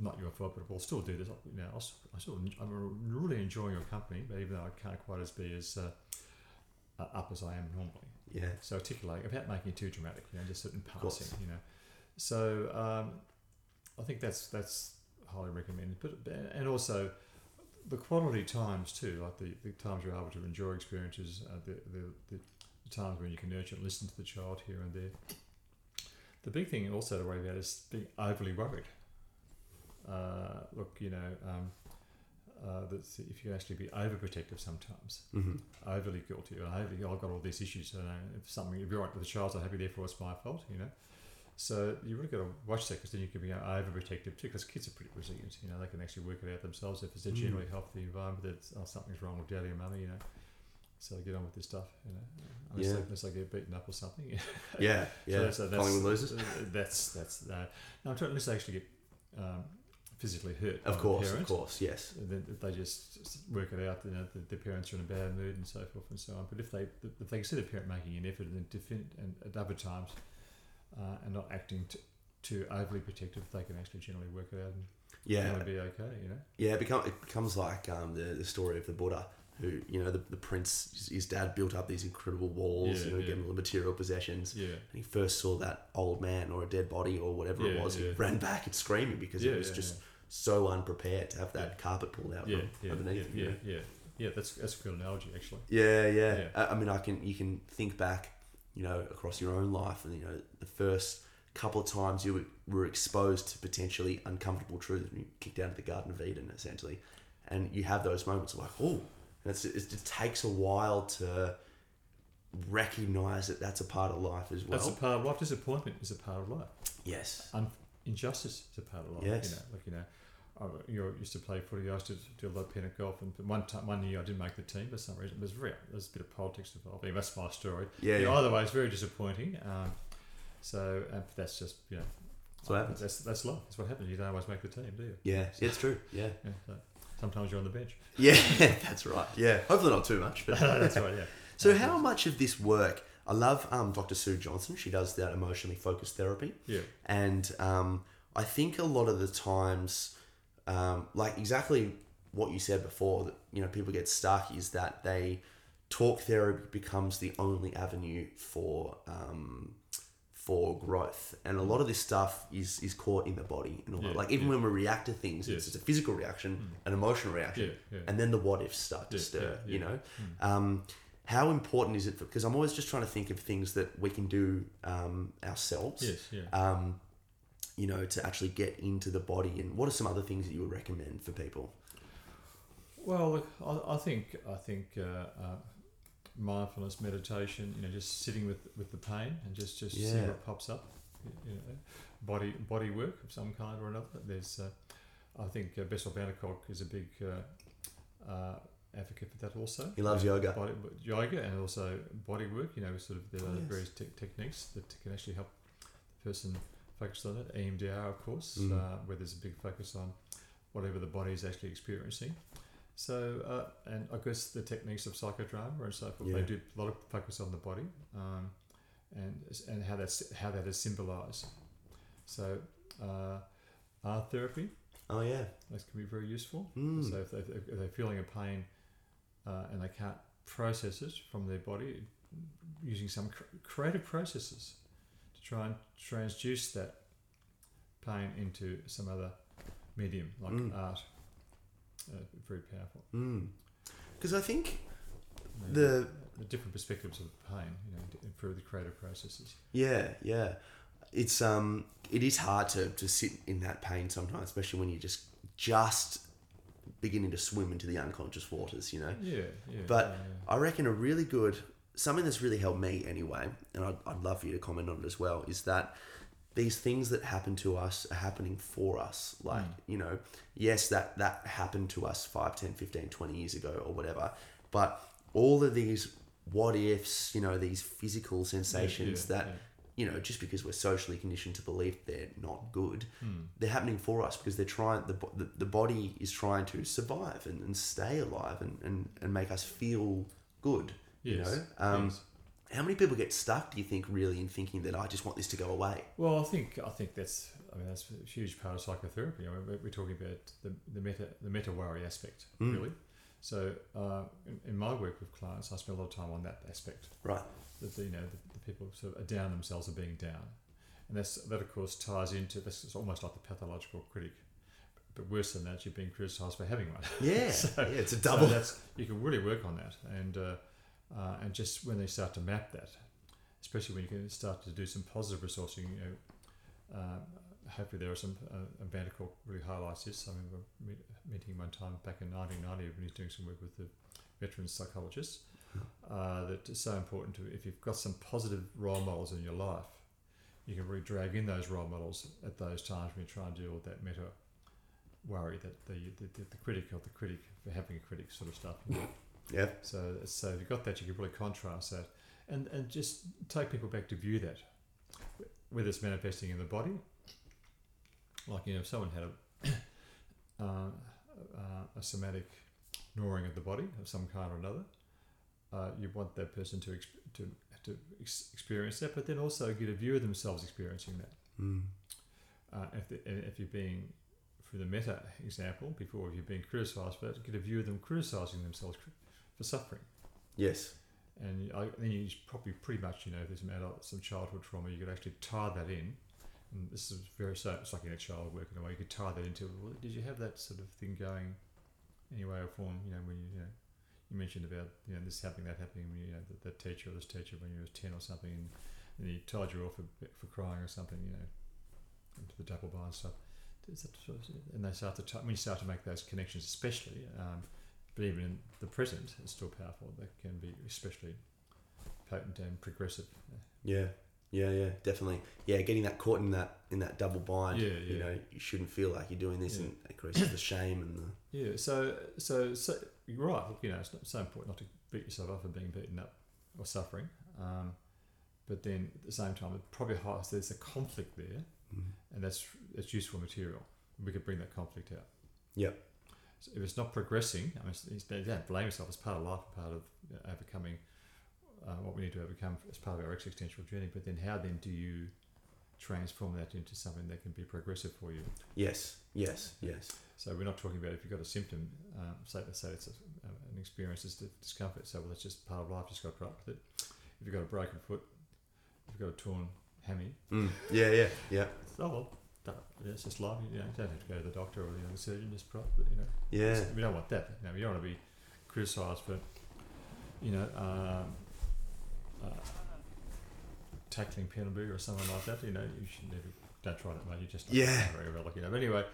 not your fault, but we'll still do this. You know, I still, I'm really enjoying your company, but even though I can't quite as be as uh, uh, up as I am normally. Yeah. So articulate without making it too dramatic, you know, just in course. passing, you know. So um, I think that's that's highly recommended. But and also the quality times too, like the, the times you're able to enjoy experiences, uh, the, the, the times when you can nurture and listen to the child here and there. The big thing also to worry about is being overly worried. Uh, look, you know, um, uh, that if you actually be overprotective sometimes, hmm overly guilty or overly, oh, I've got all these issues. So, you know, if something, if you're right with the child, so happy, therefore it's my fault, you know. So you really got to watch that because then you can be overprotective too. Because kids are pretty resilient, you know. They can actually work it out themselves if it's a Mm. generally healthy environment. That oh, something's wrong with daddy or mummy, you know. So they get on with this stuff, you know. Unless, Yeah. they, unless they get beaten up or something. Yeah. Yeah. So, so Collingwood loses. uh, That's that's uh, no. I'm trying unless they actually get um, physically hurt. Of course. Of course. Yes. then they just work it out. You know, the, the parents are in a bad mood and so forth and so on. But if they if they see the parent making an effort and then defend, and at other times uh, and not acting t- too overly protective, they can actually generally work it out and Yeah. generally be okay. You know. Yeah, it, become, it becomes like um, the, the story of the Buddha, who, you know, the, the prince, his- dad built up these incredible walls, Yeah, you know, yeah. gave him all the material possessions. Yeah. And he first saw that old man or a dead body or whatever it Yeah, was, he ran back and screaming because it was just so unprepared to have that Yeah. carpet pulled out Yeah. from Yeah. underneath yeah, him. yeah, yeah. Yeah. That's that's a good analogy actually. Yeah, yeah. I, I mean, I can you can think back, you know, across your own life, and you know, the first couple of times you were- exposed to potentially uncomfortable truths when you kicked out of the Garden of Eden, essentially, and you have those moments of like, oh, and it's, it just takes a while to recognize that that's a part of life as well. That's a part of life. Disappointment is a part of life. yes. Un- injustice is a part of life. Yes. You know, like you know, I you used to play footy. I used to do a lot of pennant golf, and one time, one year I didn't make the team for some reason. There's very there's a bit of politics involved. Anyway, that's my story. Yeah. Yeah, yeah. Either way, it's very disappointing. Um, so um, that's just you know, That's what happens. That's that's life. That's what happens. You don't always make the team, do you? Yeah, it's true. Yeah. Yeah. So sometimes you're on the bench. Yeah, that's right. Yeah. Hopefully not too much. But that's right. Yeah. So, Uh, how much of this work? I love um, Dr. Sue Johnson. She does that emotionally focused therapy, Yeah. and um, I think a lot of the times, um, like exactly what you said before, that you know people get stuck is that they talk therapy becomes the only avenue for um, for growth, and a lot of this stuff is is caught in the body. And all that. Yeah, like even yeah. when we react to things, it's, Yes. it's a physical reaction, an emotional reaction, Yeah. And then the what ifs start to stir. You know, um, how important is it? Because I'm always just trying to think of things that we can do um, ourselves. Yes. Yeah. You know, to actually get into the body, and what are some other things that you would recommend for people? Well, look, I, I think I think uh, uh, mindfulness meditation. You know, just sitting with with the pain and just just see what pops up. You know, body body work of some kind or another. There's, uh, I think uh, Bessel van der Kolk is a big uh, uh, advocate for that also. He loves yoga. Body, yoga and also body work. You know, sort of there Oh, are yes. various te- techniques that can actually help the person focus on it. EMDR, of course, Mm. uh, where there's a big focus on whatever the body is actually experiencing. So, uh, and I guess the techniques of psychodrama and so forth, Yeah. they do a lot of focus on the body um, and and how that's how that is symbolized. So, uh, art therapy Oh yeah. that can be very useful. Mm. So if, they, if they're feeling a pain uh, and they can't process it from their body, using some cr- creative processes try and transduce that pain into some other medium like Mm. art. Uh, very powerful. Because I think You know, the the different perspectives of pain, you know, improve the creative processes. Yeah, yeah. It's um it is hard to, to sit in that pain sometimes, especially when you're just just beginning to swim into the unconscious waters, you know. Yeah, yeah. But yeah, yeah. I reckon a really good something that's really helped me anyway, and I'd, I'd love for you to comment on it as well, is that these things that happen to us are happening for us. Like, you know, yes, that, that happened to us 5, 10, 15, 20 years ago or whatever. But all of these what ifs, you know, these physical sensations yeah, that, yeah. you know, just because we're socially conditioned to believe they're not good, Hmm. they're happening for us because they're trying, the, the, the body is trying to survive and, and stay alive and, and, and make us feel good. You know, um, yes. how many people get stuck? Do you think really in thinking that I just want this to go away? Well, I think I think that's I mean that's a huge part of psychotherapy. I mean, we're, talking about the, the meta the meta worry aspect Mm. really. So uh, in, in my work with clients, I spend a lot of time on that aspect. Right. That the, you know the, the people sort of are down themselves are being down, and that's that of course ties into this. It's almost like the pathological critic, but worse than that, you're being criticised for having one. Yeah. So- yeah, it's a So double. that's you can really work on that, and uh, uh, and just when they start to map that, especially when you can start to do some positive resourcing. You know, uh, hopefully there are some. Uh, Bandicoot really highlights this. I remember meet, meeting one time back in 1990 when he was doing some work with the veteran psychologists. Uh, that it's so important to if you've got some positive role models in your life, you can really drag in those role models at those times when you try and deal with that meta worry that the the, the, the critic of the critic for having a critic sort of stuff. Yeah. So so if you've got that, you can really contrast that, and and just take people back to view that, whether it's manifesting in the body, like you know, if someone had a uh, uh, a somatic gnawing of the body of some kind or another, uh, you want that person to exp- to to ex- experience that, but then also get a view of themselves experiencing that. Mm. Uh, if, the, if you're being, for the meta example, before if you're being criticised for it, get a view of them criticising themselves for suffering. Yes. And I, then you probably pretty much, you know, if there's some adult, some childhood trauma, you could actually tie that in. And this is very so it's like in a child work in a way. You could tie that into. Well, did you have that sort of thing going, any way or form? You know, when you, you know, you mentioned about you know this happening, that happening. When you know that, that teacher or this teacher when you were ten or something, and, and he tied you off for, for crying or something. You know, into the double bar and stuff. Is that sort of- and they start to t- when you start to make those connections, especially, um, but even in the present, it's still powerful. They can be especially potent and progressive. Yeah. Yeah, yeah, definitely. Yeah, getting that caught in that in that double bind. Yeah, You yeah. know, you shouldn't feel like you're doing this, Yeah. and it increases the shame and the. Yeah. So, so, so you're right. You know, it's not so important not to beat yourself up for being beaten up or suffering. Um, but then at the same time, it probably highlights there's a conflict there, Mm. and that's that's useful material. We could bring that conflict out. Yep. So if it's not progressing, I mean, it's, don't blame yourself. It's part of life, part of you overcoming uh, what we need to overcome as part of our existential journey. But then, how then do you transform that into something that can be progressive for you? Yes. Yes. Yes. So we're not talking about if you've got a symptom, um, say, say it's a, an experience of discomfort. So well, that's just part of life. Just got to put up with it. If you've got a broken foot, if you've got a torn hammy, Mm. Yeah. Yeah. Yeah. well, that, it's just life. You, know, you don't have to go to the doctor or you the surgeon. Just up. You know. Yeah. We don't want that. You know, we don't want to be criticised for, you know, um, uh, tackling penalty or something like that. You know, you should never don't try that, mate. You just Yeah. very well, you know. But anyway,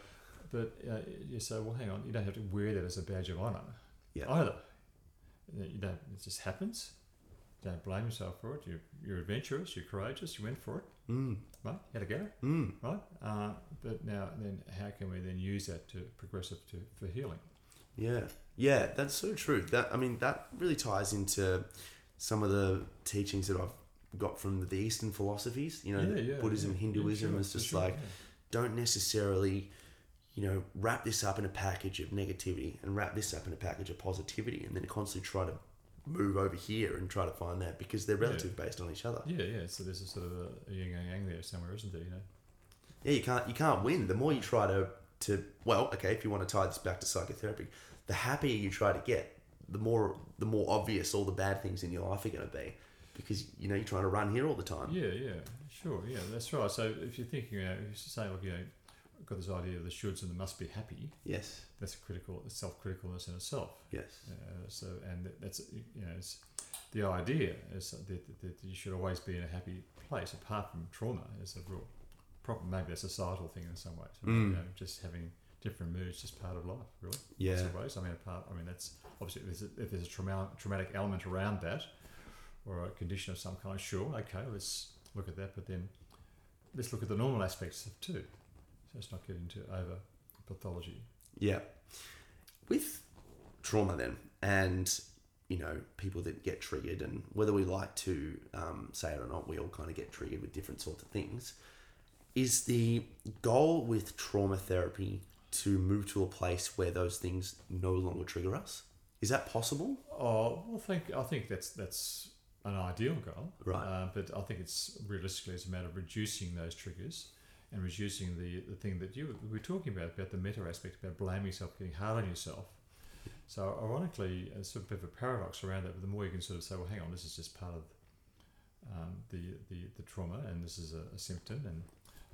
but uh, you say, well, hang on, you don't have to wear that as a badge of honour Yeah. either. You You don't. It just happens. Don't blame yourself for it. You're, you're adventurous. You're courageous. You went for it, Mm. right? Had a go Mm. right? Uh, but now, then, how can we then use that to progressive to for healing? Yeah, yeah, that's so true. That I mean, that really ties into some of the teachings that I've got from the Eastern philosophies. You know, Buddhism, yeah. Hinduism. sure, it's just sure, like yeah. don't necessarily, you know, wrap this up in a package of negativity and wrap this up in a package of positivity, and then constantly try to move over here and try to find that because they're Yeah. relative based on each other. yeah, yeah. So there's a sort of a, yin and yang there somewhere, isn't there? You know. Yeah, you can't you can't win. The more you try to to well, okay, if you want to tie this back to psychotherapy, the happier you try to get, the more the more obvious all the bad things in your life are going to be, because you know you're trying to run here all the time. Yeah, yeah, sure, yeah, that's right. So if you're thinking, know, if you say, look, you know, got this idea of the shoulds and the must be happy. Yes, That's critical, the self criticalness in itself. yes, Uh, so, and that's you know, it's, the idea is that, that, you should always be in a happy place, apart from trauma. Is a real problem. Maybe a societal thing in some ways. Mm. You know, just having different moods, just part of life, really. yeah, of ways. I mean, apart. I mean, that's obviously if there's a, if there's a trauma, traumatic element around that, or a condition of some kind. Sure, okay, let's look at that. But then, let's look at the normal aspects of too. So let's not get into over pathology. Yeah. With trauma, then, and you know, people that get triggered, and whether we like to um, say it or not, we all kind of get triggered with different sorts of things. Is the goal with trauma therapy to move to a place where those things no longer trigger us? Is that possible? Oh, well, I think I think that's that's an ideal goal, Right. Uh, but I think it's realistically it's a matter of reducing those triggers and reducing the, the thing that you we were talking about about the meta aspect about blaming yourself, getting hard on yourself. So ironically, it's sort of a bit of a paradox around that. But the more you can sort of say, well, hang on, this is just part of um, the, the the trauma, and this is a, a symptom, and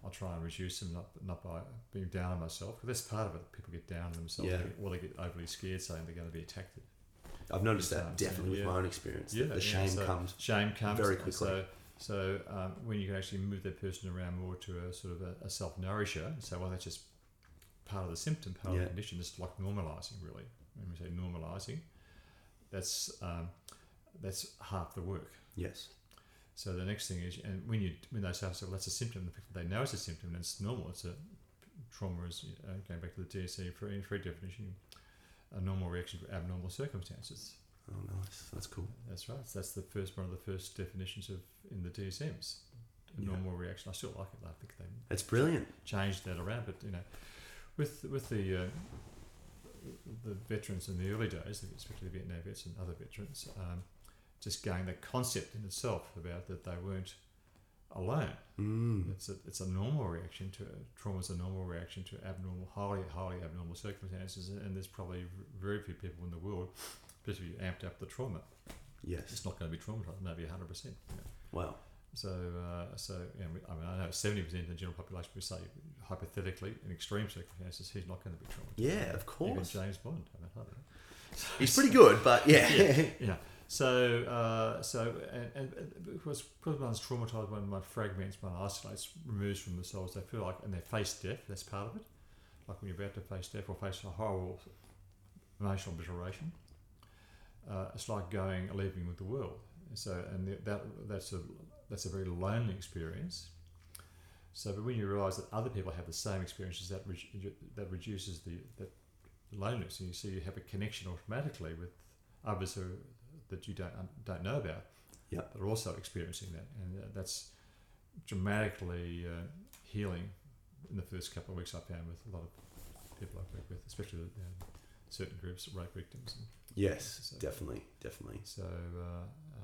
I'll try and reduce them, not not by being down on myself. But that's part of it. People get down on themselves, Yeah. or they get overly scared, saying they're going to be attacked. I've noticed that definitely with yeah. my own experience. Yeah, the yeah, shame so- comes. Shame comes very quickly. So, so um, when you can actually move that person around more to a sort of a, a self nourisher, and say, well, that's just part of the symptom, part of the condition. It's like normalising, really. When we say normalising, that's um, that's half the work. Yes. So the next thing is, and when you when they say, well, that's a symptom, the fact that they know it's a symptom and it's normal. It's a trauma is uh, going back to the DSM free, free definition, a normal reaction to abnormal circumstances. Oh, nice. That's cool. That's right. So that's the first one of the first definitions of in the DSMs. A Yeah. normal reaction. I still like it. I think they It's brilliant. changed that around, but you know, with with the uh, the veterans in the early days, especially the Vietnam vets and other veterans, um, just going the concept in itself about that they weren't alone. Mm. It's a it's a normal reaction to trauma. Is a normal reaction to abnormal, highly highly abnormal circumstances, and there's probably very few people in the world, especially if you amped up the trauma, Yes. it's not going to be traumatized, maybe 100%. You. Wow. So, uh, so you know, I mean, I know 70% of the general population would say, hypothetically, in extreme circumstances, he's not going to be traumatized. Yeah, of Even course. James Bond. I mean, don't know. He's pretty good, but yeah. Yeah. So, uh, so, and, and and because because one's traumatized, when one fragments, one isolates, removes from themselves, they feel like, and they face death. That's part of it. Like when you're about to face death or face a horrible emotional obliteration, uh, it's like going leaving with the world. So, and the- that that's a that's a very lonely experience. So, but when you realise that other people have the same experiences, that re- that reduces the that loneliness, and you see you have a connection automatically with others who that you don't don't know about. Yeah. That are also experiencing that, and uh, that's dramatically uh, healing in the first couple of weeks. I found with a lot of people I work with, especially the, you know, certain groups, rape victims. Yes, So- definitely, definitely. so, uh,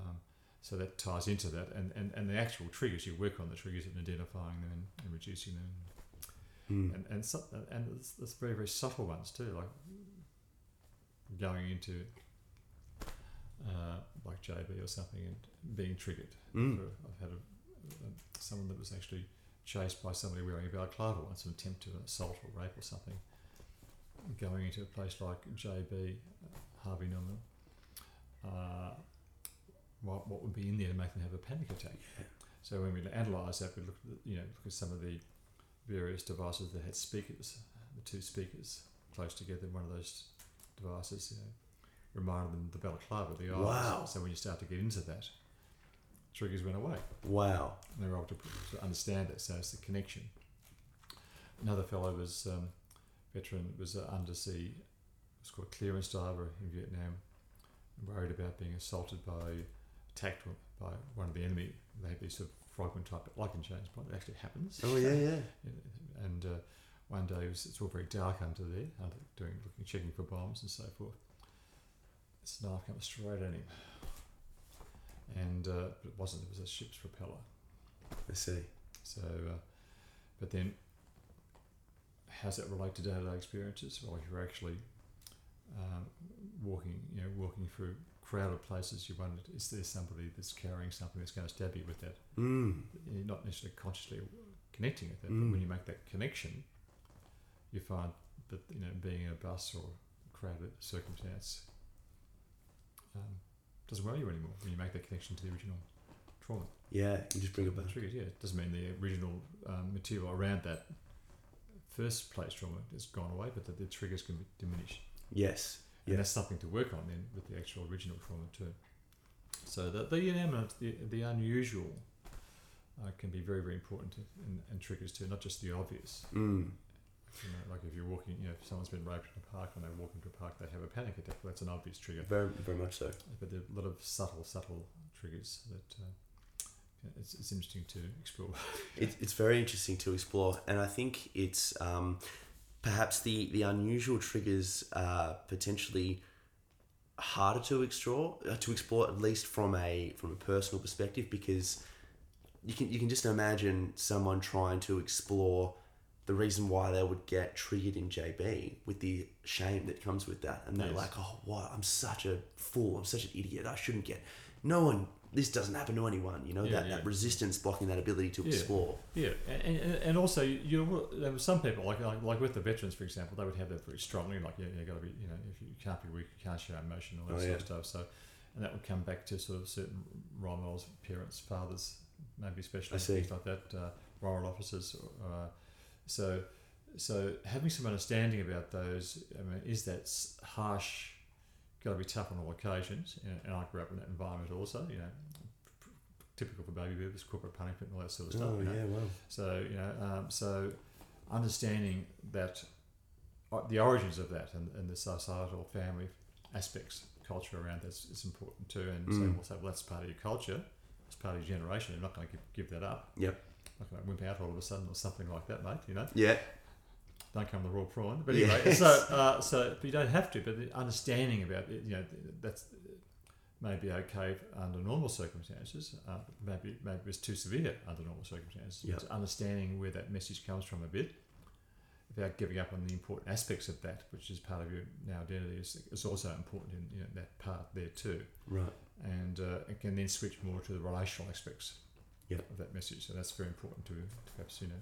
um, so that ties into that, and, and, and the actual triggers. You work on the triggers and identifying them and, and reducing them, Mm. and and so, and it's, it's very very subtle ones too, like going into uh, like JB or something and being triggered. Mm. For, I've had a, a, someone that was actually chased by somebody wearing a balaclava once, an attempt to assault or rape or something. Going into a place like JB, uh, Harvey Norman, uh, what, what would be in there to make them have a panic attack? So when we analyse that, we look at the- you know look at some of the various devices that had speakers, the two speakers close together. One of those devices, you know, reminded them of the balaclava, the eyes. Wow. So when you start to get into that, triggers went away. Wow. And they were able to, to understand it. So it's the connection. Another fellow was um, veteran was an undersea. It was called clearance diver in Vietnam. Worried about being assaulted by, attacked by one of the enemy. They had these sort of frogman type, like in James Bond. It actually happens. Oh yeah, yeah. And uh, one day it was, it's all very dark under there, under, doing looking, checking for bombs and so forth. This knife comes straight at him, and uh, but it wasn't. It was a ship's propeller. I see. So, uh, but then, how's that relate to day-to-day experiences? Well, you're actually um, walking, you know, walking through crowded places. You wonder, is there somebody that's carrying something that's going to stab you with that? Mm. You're not necessarily consciously connecting with that, Mm. but when you make that connection, you find that you know, being in a bus or crowded circumstance um, doesn't worry you anymore when you make that connection to the original trauma. Yeah, you just bring it back. Yeah. It doesn't mean the original um, material around that first place trauma has gone away, but that the triggers can be diminished. Yes. And Yeah. that's something to work on then with the actual original trauma too. So the, the inanimate, the, the unusual uh, can be very very important and, and triggers too, not just the obvious. Mm. You know, like if you're walking, you know, if someone's been raped in a park and they walk into a park, they have a panic attack. Well, that's an obvious trigger. Very, very much so. But there are a lot of subtle, subtle triggers that uh, it's, it's interesting to explore. It, it's very interesting to explore, and I think it's um, perhaps the the unusual triggers are potentially harder to explore uh, to explore at least from a from a personal perspective because you can you can just imagine someone trying to explore the reason why they would get triggered in JB with the shame that comes with that and they're Yes. like oh what I'm such a fool I'm such an idiot I shouldn't get no one this doesn't happen to anyone you know Yeah, that, yeah. that resistance blocking that ability to Yeah. explore Yeah, and, and, and also you know, there were some people like, like like with the veterans, for example, they would have that very strongly. Like yeah, you got to be you know if you can't be weak, you can't show emotion, all that Oh, sort of stuff. So, and that would come back to sort of certain role models, parents, fathers, maybe especially things like that, uh, moral officers. Uh, so, so having some understanding about those, I mean, is that harsh? Got to be tough on all occasions, and I grew up in that environment also. You know, typical for baby boomers, corporate punishment, and all that sort of stuff. oh you know. yeah well So you know, um, so understanding that uh, the origins of that and, and the societal family aspects, culture around that's is important too. And so Mm. we'll say, well, that's part of your culture, it's part of your generation. You're not going to give, give that up. Yep. Not going to wimp out all of a sudden or something like that, mate. You know, yeah don't come the raw prawn. But anyway, so uh, so but you don't have to. But the understanding about it, you know, that's maybe okay under normal circumstances. Uh, maybe maybe it's too severe under normal circumstances. Yep. It's understanding where that message comes from a bit, without giving up on the important aspects of that, which is part of your now identity, is, is also important in you know, that part there too. right And uh, it can then switch more to the relational aspects Yep. of that message. So that's very important to, to perhaps you know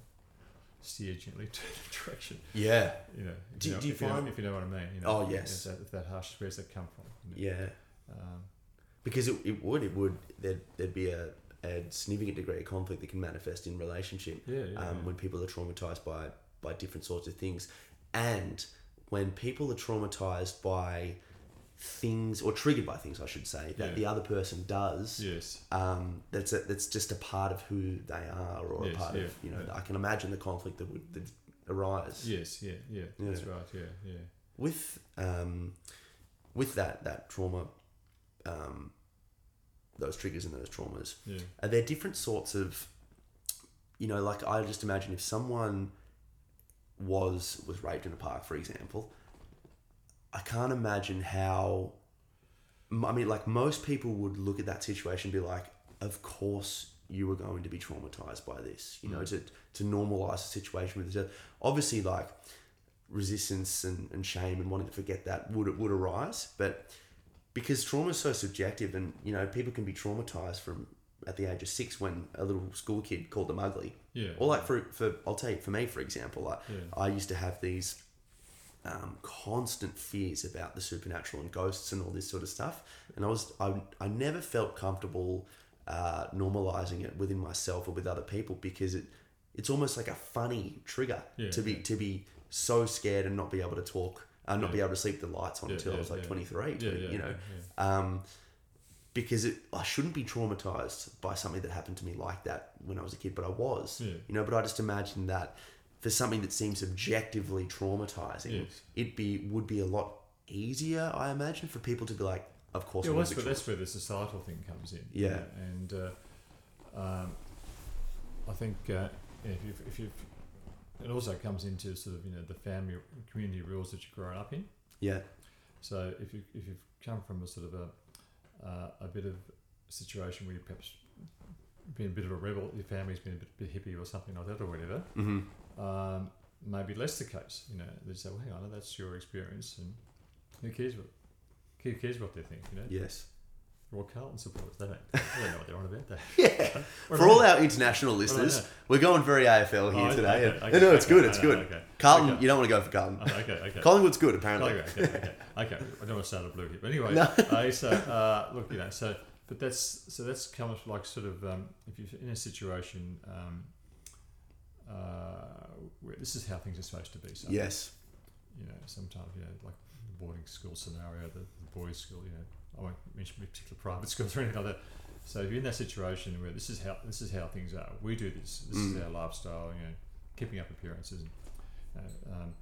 steer gently to the direction. yeah You know, if Do- you know, do you if, you know if you know what I mean. You know, Oh, if yes. that, if that harsh, where's that come from? you know? yeah Um, because it, it would it would there'd, there'd be a, a significant degree of conflict that can manifest in relationship yeah, yeah, um, yeah. when people are traumatized by by different sorts of things and when people are traumatized by things or triggered by things I should say that Yeah. the other person does yes, um, that's a, that's just a part of who they are or Yes, a part yeah, of you know yeah. I can imagine the conflict that would that arise yes, yeah, yeah, That's right. Yeah, yeah. with um, with that that trauma um, those triggers and those traumas Yeah, are there different sorts of you know like i just imagine if someone was was raped in a park for example i can't imagine how I mean like most people would look at that situation and be like of course you were going to be traumatized by this you know mm. to to normalize the situation with it obviously like resistance and, and shame and wanting to forget that would would arise but because trauma is so subjective and you know people can be traumatized from at the age of six when a little school kid called them ugly yeah. or like for, for i'll tell you for me for example like Yeah. i used to have these um, constant fears about the supernatural and ghosts and all this sort of stuff and i was i, I never felt comfortable uh, normalizing it within myself or with other people because it it's almost like a funny trigger Yeah, to be yeah. to be so scared and not be able to talk and not Yeah. be able to sleep the lights on until i was like yeah. 23 yeah, yeah, you know um, because it, I shouldn't be traumatized by something that happened to me like that when I was a kid, but I was. You know, but I just imagine that for something that seems objectively traumatizing, Yes. it be would be a lot easier, I imagine, for people to be like, of course, Yeah, well, that's, where, that's where the societal thing comes in. Yeah. And uh, um, I think uh, if you've, if you've, it also comes into sort of you know the family community rules that you're growing up in. yeah, So if you if you've come from a sort of a uh, a bit of situation where you perhaps been a bit of a rebel, your family's been a bit, bit hippie or something like that or whatever, hmm um, maybe less the case. You know, they say, well, hang on, that's your experience, and who cares what who cares what they think? You know, yes, Roy Carlton supporters, they don't, they don't know what they're on about. They, yeah. For all our international what do they listeners, we're going very AFL here Oh, today. okay, okay, no, no, it's okay, good. It's good. Okay, Carlton, you don't want to go for Carlton. Oh, okay, okay. Collingwood's good, apparently. Okay, okay, okay, okay. I don't want to start a blue here, but anyway. No. uh, so uh, look, you know, so but that's so that's comes like sort of um, if you're in a situation um, uh, this is how things are supposed to be. So Yes. you know, sometimes you know, like the boarding school scenario, the, the boys' school. You know, I won't mention particular private schools or anything like that. So if you're in that situation where this is how this is how things are, we do this. This is Mm. our lifestyle. You know, keeping up appearances. And, uh, um,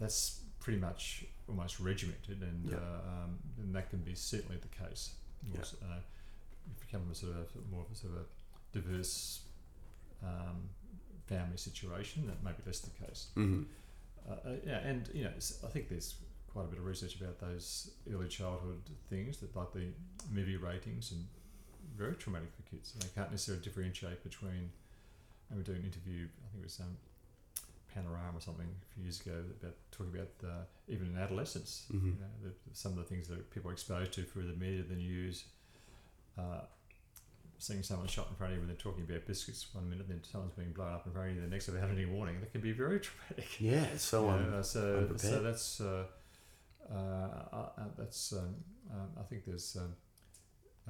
that's pretty much almost regimented, and Yeah. uh, um, and that can be certainly the case. Of Yeah. uh, if you become a sort of a, more of a sort of a diverse um, family situation, that may be less the case. Mm-hmm. Uh, uh, yeah, and you know, I think there's quite a bit of research about those early childhood things that, like the movie ratings, and very traumatic for kids. They can't necessarily differentiate between. I remember doing an interview. I think it was um, Panorama or something a few years ago about talking about uh, even in adolescence. Mm-hmm. You know, the, some of the things that people are exposed to through the media, the news. Uh, seeing someone shot in front of you when they're talking about biscuits one minute, then someone's being blown up in front of you the next without any warning. That can be very traumatic. Yeah, so You know, uh, so, so that's uh, uh, uh, uh, that's um, um, I think there's um,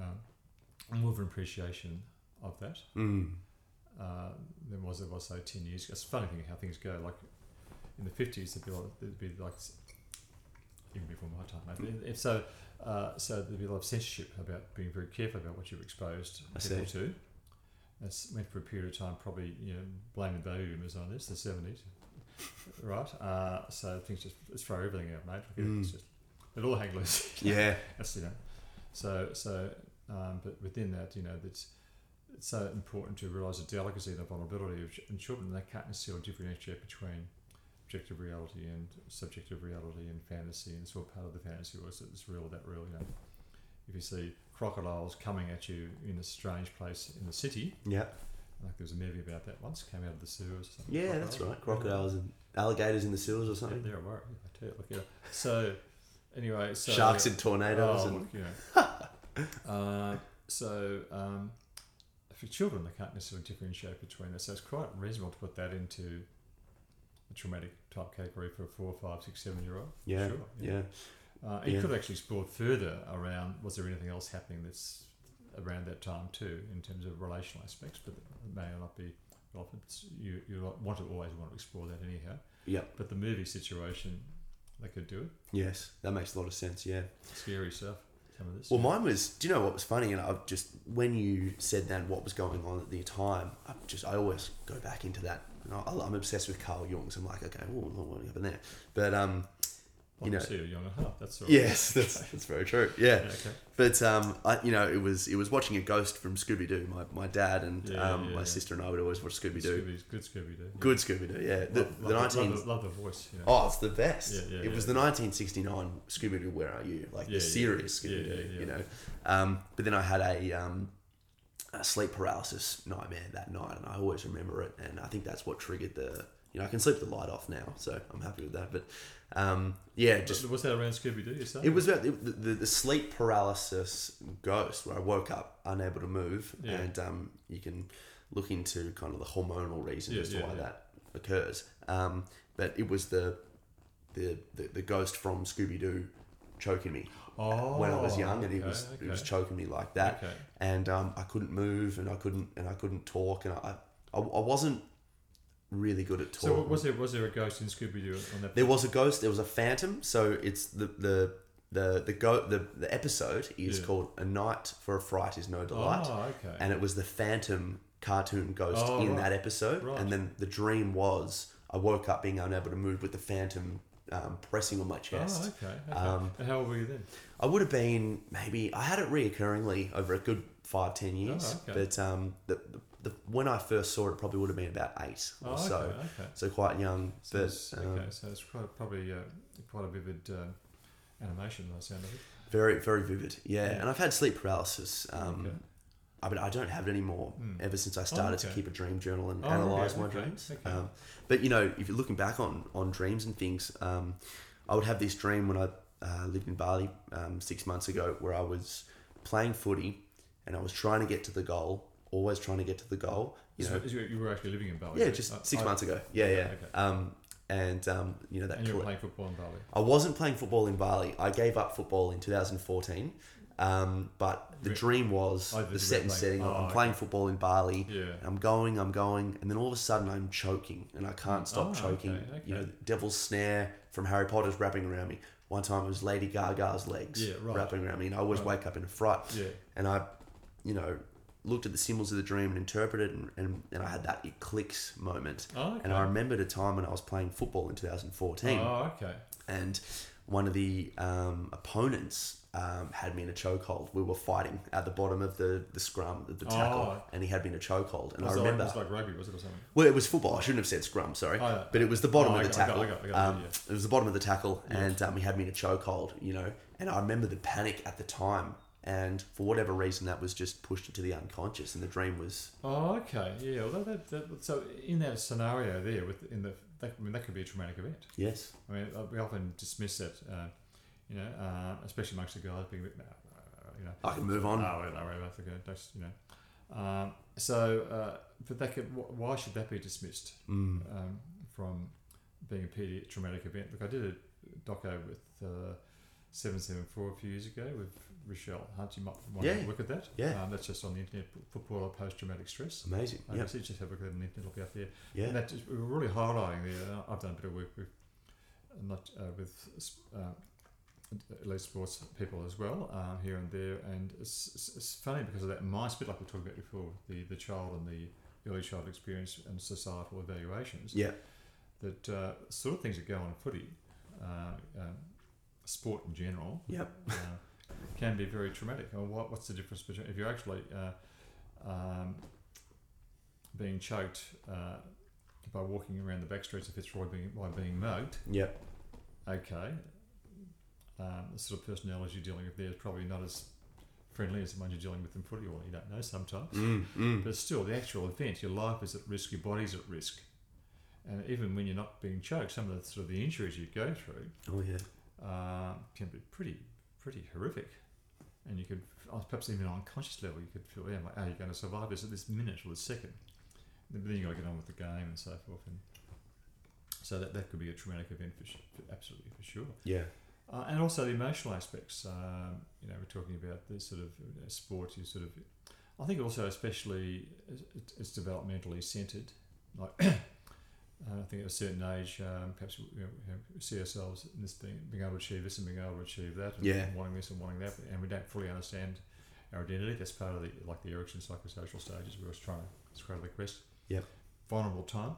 um, more of an appreciation of that mm, uh, than was there was say ten years ago. It's a funny thing how things go. Like in the fifties, there'd be like, there'd be like even before my time. Maybe. If so, uh, so there'd be a lot of censorship about being very careful about what you're exposed I people see. to. That's went for a period of time, probably you know, blaming the baby boomers on this, the seventies, right? Uh, so things just let's throw everything out, mate. It. It's Mm. just it all hang loose. yeah, That's you know. So so, um, but within that, you know, that's it's so important to realise the delicacy and the vulnerability of in children. They can't necessarily differentiate between objective reality and subjective reality and fantasy, and it's all part of the fantasy. Or is it it's real that real? You know, if you see crocodiles coming at you in a strange place in the city, yeah, like there was a movie about that once, came out of the sewers. Or something. yeah. That's right. Crocodiles and alligators in the sewers or something. they're a. I tell you, look, yeah. So anyway, so Sharks and tornadoes Oh, and look, you know. uh, so um, for children, they can't necessarily differentiate between that. So it's quite reasonable to put that into a traumatic type category for a four, five, six, seven year old. yeah, sure. yeah, Uh, you Yeah. could actually explore further around was there anything else happening that's around that time too in terms of relational aspects, but it may not be relevant. You, you want to always want to explore that anyhow. yeah. But the movie situation, they could do it. Yes, that makes a lot of sense. Yeah. Scary stuff. Some of this. Well, mine was. Do you know what was funny? And I've just when you said that, what was going on at the time, I just I always go back into that. And I, I'm obsessed with Carl Jung, so I'm like, okay, well, what happened there? But um, you know- see a younger half. That's all. yes, that's that's very true. Yeah. Yeah, okay. But um, I, you know, it was it was watching a ghost from Scooby Doo. My, my dad and Yeah, um, yeah, my sister and I would always watch Scooby Doo. Good Scooby Doo. Good Scooby Doo, yeah. The, love, the 19 love, love the voice. You know. Oh, it's the best. Yeah, yeah, it was the 1969 Scooby Doo. Where are you? Like the yeah, Scooby Doo. You know. Um, but then I had a, um, a sleep paralysis nightmare that night, and I always remember it. And I think that's what triggered the. You know, I can sleep the light off now, so I'm happy with that. But um, yeah, just was that around Scooby Doo? You say? it was about the, the, the sleep paralysis ghost where I woke up unable to move, Yeah. and um, you can look into kind of the hormonal reasons Yeah, as to yeah, why that occurs. Um, but it was the the, the, the ghost from Scooby Doo choking me oh, when I was young, and he okay, was he was choking me like that, Okay. and um, I couldn't move, and I couldn't and I couldn't talk, and I I, I wasn't really good at talking. So was there was there a ghost in Scooby Doo on that? There was a ghost. There was a phantom. So it's the the the the go the, the episode is Yeah. called "A Night for a Fright Is No Delight," Oh, okay. and it was the phantom cartoon ghost Oh, in right. that episode. Right. And then the dream was I woke up being unable to move with the phantom um, pressing on my chest. Oh, okay. okay. Um, and how old were you then? I would have been maybe I had it reoccurringly over a good five ten years, Oh, okay. but um, the, the, the when I first saw it, it probably would have been about eight or Oh, okay. so. okay. So quite young, So but it's, um, okay, so it's quite, probably uh, quite a vivid um, animation. by the sound of it. Very, very vivid. Yeah, Yeah. and I've had sleep paralysis. Um, Okay. I mean, I don't have it anymore. Mm. Ever since I started to okay. keep a dream journal and Oh, analyze okay, my okay, dreams. okay. Um, but you know, if you're looking back on on dreams and things, um, I would have this dream when I uh, lived in Bali um, six months ago, where I was playing footy and I was trying to get to the goal. Always trying to get to the goal. You So know, you were actually living in Bali. yeah, just Uh, six I- months ago. Yeah, yeah. Okay. Um, and um, you know that. And you were playing football in Bali. I wasn't playing football in Bali. I gave up football in 2014. Um, but the Re- dream was Oh, the set and setting. oh, I'm okay. playing football in Bali. Yeah. I'm going, I'm going, and then all of a sudden I'm choking, and I can't stop Oh, choking. okay, You know. Devil's Snare from Harry Potter's wrapping around me. One time it was Lady Gaga's legs Yeah, right. wrapping around me, and I always Right. wake up in a fright. Yeah. And I, you know, looked at the symbols of the dream and interpreted and, and, and I had that it clicks moment. Oh, okay. And I remembered a time when I was playing football in 2014 Oh, okay. and one of the um, opponents um, had me in a chokehold. We were fighting at the bottom of the, the scrum, the, the tackle, Oh. and he had me in a chokehold. And Was I remember, it was like rugby, was it, or something? well, it was football. I shouldn't have said scrum, sorry. Oh, yeah. But it was the bottom Oh, of the got- I got- tackle. I got- I got um, it, It was the bottom of the tackle, and um, he had me in a chokehold, you know. And I remember the panic at the time. And for whatever reason, that was just pushed into the unconscious, and the dream was Oh, okay. Yeah. Well, that, that, that, so in that scenario there, with in the that, I mean, that could be a traumatic event. yes, I mean, uh, we often dismiss that, uh, you know, uh, especially amongst the guys being, a bit, uh, you know, I can move on. Oh, no, right, that's okay. That's, you know. Um, so, uh, but that could, why should that be dismissed Mm. um, from being a PD traumatic event? Look, I did a doco with uh, 774 a few years ago with Rochelle Hunt. You might want Yeah. to look at that. Yeah. Um, that's just on the internet, footballer post traumatic stress. Amazing. Uh, Yeah, so just have a look at the internet, look out there. yeah, And that just, we were really highlighting there. uh, I've done a bit of work with, uh, not uh, with uh, elite sports people as well, um, here and there. And it's, it's, it's funny because of that mindset, bit like we talked about before, the, the child and the early child experience and societal evaluations. yeah, That uh, sort of things that go on in footy, uh, um, sport in general, yep, uh, can be very traumatic. Well, what, what's the difference between if you're actually uh, um, being choked uh, by walking around the back streets of Fitzroy being, by being mugged? yep, Okay, um, the sort of personality you're dealing with there is probably not as friendly as the one you're dealing with in footy, or you don't know sometimes. mm, mm. But still, the actual event, your life is at risk, your body's at risk. And even when you're not being choked, some of the sort of the injuries you go through oh yeah, uh, can be pretty pretty horrific. And you could, perhaps even on a conscious level, you could feel, yeah, like, are you going to survive this at this minute or this second? But then you've got to get on with the game and so forth. And so that, that could be a traumatic event for, for absolutely for sure. yeah, Uh, and also the emotional aspects. Um, you know, we're talking about the sort of you know, sport. You sort of, I think also especially it's, it's developmentally centered. Like, uh, I think at a certain age, um, perhaps you know, you know, we see ourselves in this being being able to achieve this and being able to achieve that, and Yeah. wanting this and wanting that, and we don't fully understand our identity. That's part of the like the Erikson psychosocial stages. We were trying to describe the quest. Yep. Vulnerable time.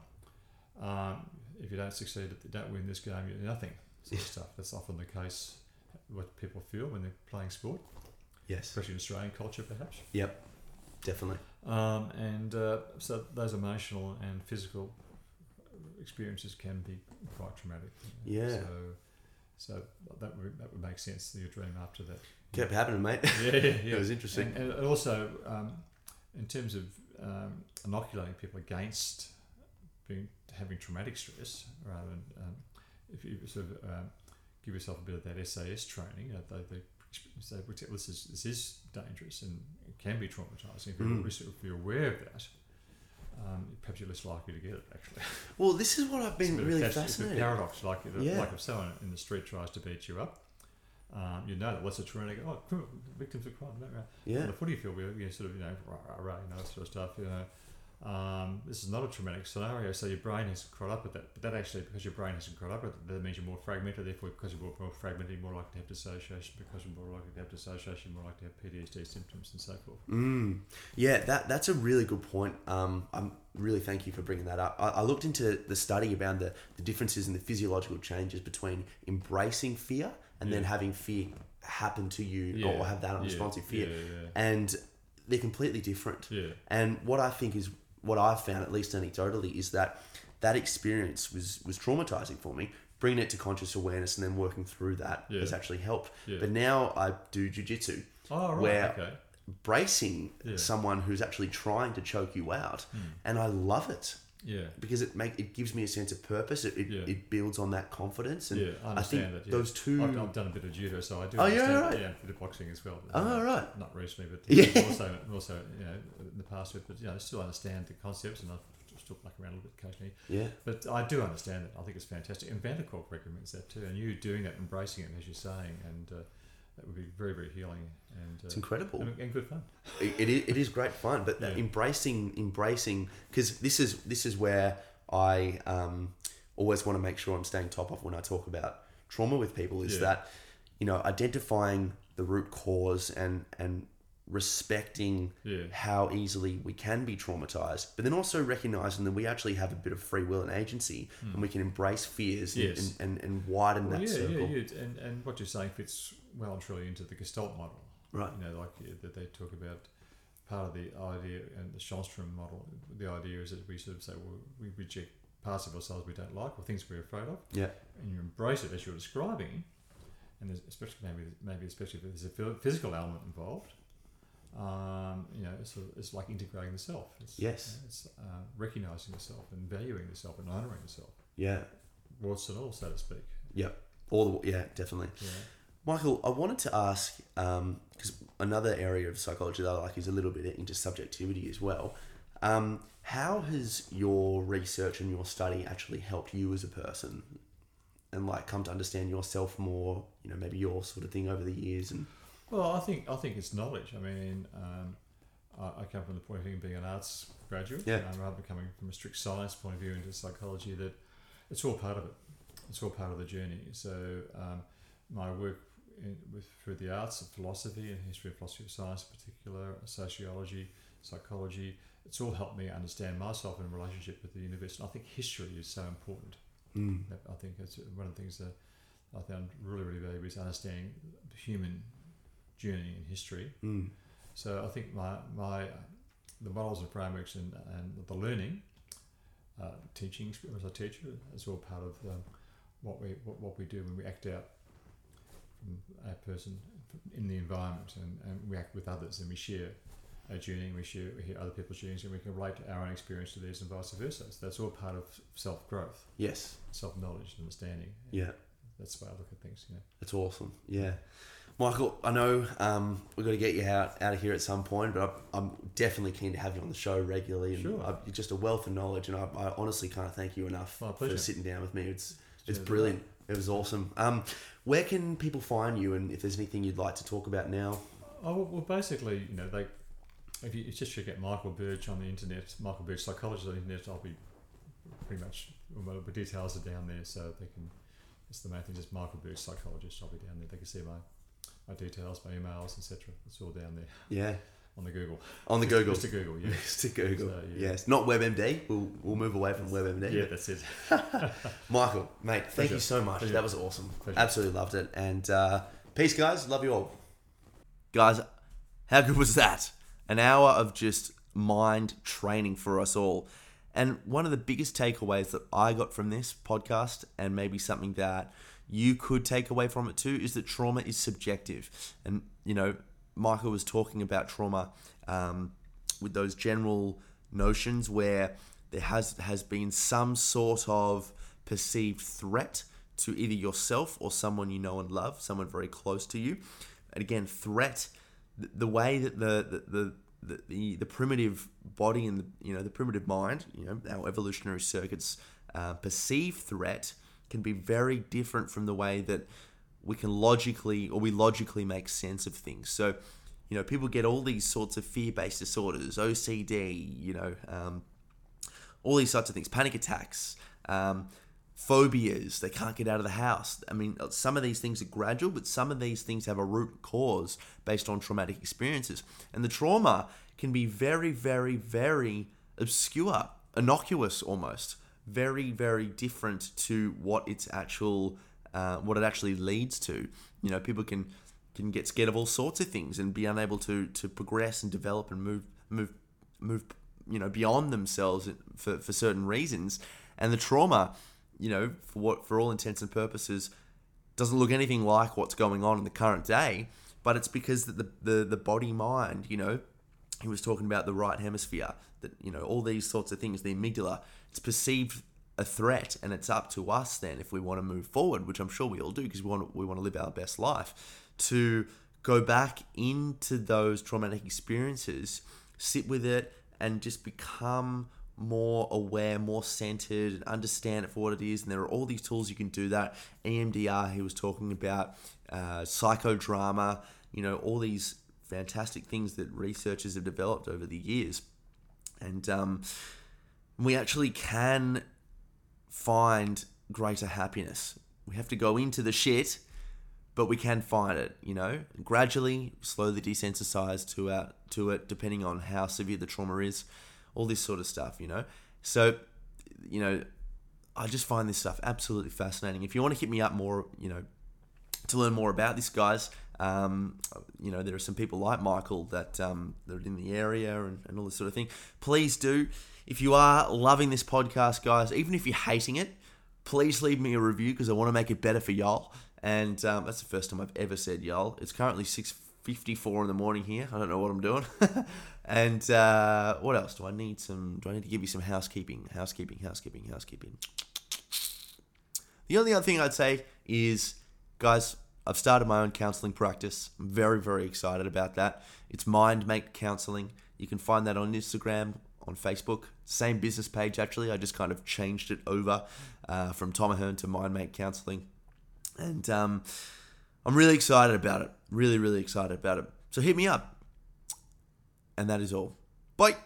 Um, if you don't succeed, if you don't win this game, you're nothing sort of stuff. That's often the case. What people feel when they're playing sport, yes, especially in Australian culture, perhaps. yep, definitely. Um, and uh, so those emotional and physical experiences can be quite traumatic. Yeah. So, so that would that would make sense. Your dream after that. Kept happening, mate. Yeah, yeah, yeah. it was interesting. And, and also, um, in terms of um, inoculating people against being having traumatic stress, rather than um, if you sort of um, give yourself a bit of that SAS training, uh, they, they say "Well, this is this is dangerous and it can be traumatizing. If you're, Mm. if you're aware of that, um, perhaps you're less likely to get it. Actually, Well, this is what I've been really catch- It's a fascinated. paradox. Like, if, Yeah. like if someone in the street tries to beat you up, um, you know that what's a traumatic. Oh, victims of crime. Right, right. Yeah, On the footy field, we're you sort of, you know, rah, rah, rah, you know, that sort of stuff, you know. Um, this is not a traumatic scenario, so your brain hasn't caught up with that. But that actually, because your brain hasn't caught up with it, that means you're more fragmented. Therefore, because you're more, more fragmented, you're more likely to have dissociation. Because you're more likely to have dissociation, you're more likely to have PTSD symptoms and so forth. Mm. Yeah, that that's a really good point. Um, I'm really thank you for bringing that up. I, I looked into the study around the, the differences in the physiological changes between embracing fear and then having fear happen to you or have that unresponsive yeah, fear, Yeah, and they're completely different. yeah, yeah. And what I think is what I've found, at least anecdotally, is that that experience was was traumatizing for me. Bringing it to conscious awareness and then working through that Yeah. has actually helped. yeah. But now I do jujitsu, oh, right, where- okay. bracing Yeah. someone who's actually trying to choke you out, Hmm. and I love it Yeah, because it make it gives me a sense of purpose. It, it, Yeah. it builds on that confidence, and yeah, I I understand think that. Yeah. those 2 I've, I've done a bit of judo, so I do Oh, yeah, understand. right. Yeah, a bit of boxing as well. Oh, right. Not recently, but Yeah. also, also, you know, in the past, but you know, I still understand the concepts, and I've still muck around a little bit occasionally. yeah, But I do understand it. I think it's fantastic, and van der Kolk recommends that too. And you doing that, embracing it, as you're saying, and uh, that would be very, very healing and it's uh, incredible. and, and good fun. it, it, is, it is great fun, but Yeah. embracing embracing because this is this is where I um, always want to make sure I'm staying top of when I talk about trauma with people is Yeah. that you know identifying the root cause and and respecting Yeah. how easily we can be traumatized, but then also recognizing that we actually have a bit of free will and agency, and we can embrace fears and-. Yes. and, and, and widen Well, that yeah, circle. yeah, yeah. And, and what you're saying fits well and truly into the Gestalt model. Right. You know, like that they talk about part of the idea and the Schonstrom model. The idea is that we sort of say, well, we reject parts of ourselves we don't like or things we're afraid of, Yeah. and you embrace it as you're describing. And there's especially maybe maybe especially if there's a physical element involved. Um, you know, it's, sort of, it's like integrating the self. It's, Yes. you know, it's uh, recognizing the self and valuing the self and honoring the self, Yeah. warts and all, so to speak. Yeah. All the yeah, definitely. Yeah. Michael, I wanted to ask because another area of psychology that I like is a little bit into subjectivity as well. Um, how has your research and your study actually helped you as a person, and like come to understand yourself more? You know, maybe your sort of thing over the years, and Well, I think I think it's knowledge. I mean, um, I, I come from the point of view of being an arts graduate, Yeah. um, rather than coming from a strict science point of view into psychology. That it's all part of it. It's all part of the journey. So um, my work in, with through the arts of philosophy and history of philosophy of science, in particular sociology, psychology, it's all helped me understand myself in relationship with the universe. And I think history is so important. mm, I think it's one of the things that I found really, really valuable is understanding the human journey in history. mm, So I think my, my the models and frameworks and, and the learning, uh, teaching as a teacher is all part of um, what we what, what we do when we act out from a person in the environment and, and we act with others and we share our journey and we share we hear other people's journeys and we can relate our own experience to theirs and vice versa. So that's all part of self growth, yes, self knowledge, and understanding. yeah, That's the way I look at things. Know. that's awesome. Yeah, Michael, I know um, we've got to get you out out of here at some point, but I, I'm definitely keen to have you on the show regularly. And Sure. I, you're just a wealth of knowledge, and I, I honestly can't thank you enough for sitting down with me. It's it's Cheers. brilliant. It was awesome. Um, where can people find you, and if there's anything you'd like to talk about now? Oh well, basically, you know, they if you just check out Michael Burge on the internet, Michael Burge psychologist on the internet, I'll be pretty much well, the details are down there, so they can. It's the main thing, just Michael Burge psychologist. I'll be down there. They can see my my details, my emails, etc. It's all down there Yeah, on the Google. on the Just- Google. Just to Google, yeah. Mr. Google. So, yeah. Yes, not WebMD. We'll we'll move away from WebMD. Yeah, that's it. Michael, mate, thank Pleasure. you so much. Pleasure. That was awesome. Pleasure. Absolutely loved it. And uh, peace, guys. Love you all. Guys, how good was that? An hour of just mind training for us all. And one of the biggest takeaways that I got from this podcast, and maybe something that you could take away from it too, is that trauma is subjective. And, you know, Michael was talking about trauma um, with those general notions where there has has been some sort of perceived threat to either yourself or someone you know and love, someone very close to you. And again, threat, the, way that the the, the the, the, the primitive body and the you know the primitive mind, you know our evolutionary circuits uh, perceive threat can be very different from the way that we can logically or we logically make sense of things. So, you know, people get all these sorts of fear-based disorders, OCD, you know, um, all these sorts of things, panic attacks, um, phobias. They can't get out of the house. I mean, some of these things are gradual, but some of these things have a root cause based on traumatic experiences, and the trauma can be very, very, very obscure, innocuous almost, very, very different to what its actual, uh, what it actually leads to. You know, people can can get scared of all sorts of things and be unable to to progress and develop and move move move you know beyond themselves for, for certain reasons and the trauma you know for what for all intents and purposes doesn't look anything like what's going on in the current day but it's because the, the the body mind you know he was talking about the right hemisphere that you know all these sorts of things the amygdala it's perceived a threat and it's up to us then if we want to move forward which i'm sure we all do because we want we want to live our best life to go back into those traumatic experiences sit with it and just become more aware, more centered, and understand it for what it is. And there are all these tools you can do that. EMDR, he was talking about uh, psychodrama, you know, all these fantastic things that researchers have developed over the years. And um, we actually can find greater happiness. We have to go into the shit, but we can find it. You know, gradually, slowly desensitize to out to it, depending on how severe the trauma is, all this sort of stuff. You know, so you know, I just find this stuff absolutely fascinating. If you want to hit me up more, you know, to learn more about this, guys. Um, you know, there are some people like Michael that um, that are in the area and, and all this sort of thing. Please do. If you are loving this podcast, guys, even if you're hating it, please leave me a review because I want to make it better for y'all. And um, that's the first time I've ever said y'all. It's currently 6.54 in the morning here. I don't know what I'm doing. and uh, what else? Do I need some... Do I need to give you some housekeeping? Housekeeping, housekeeping, housekeeping. The only other thing I'd say is, guys, I've started my own counseling practice. I'm very, very excited about that. It's MindMate Counseling. You can find that on Instagram on Facebook. Same business page, actually. I just kind of changed it over uh, from Tom Ahern to MindMate Counseling. And um, I'm really excited about it. Really, really excited about it. So hit me up. And that is all. Bye.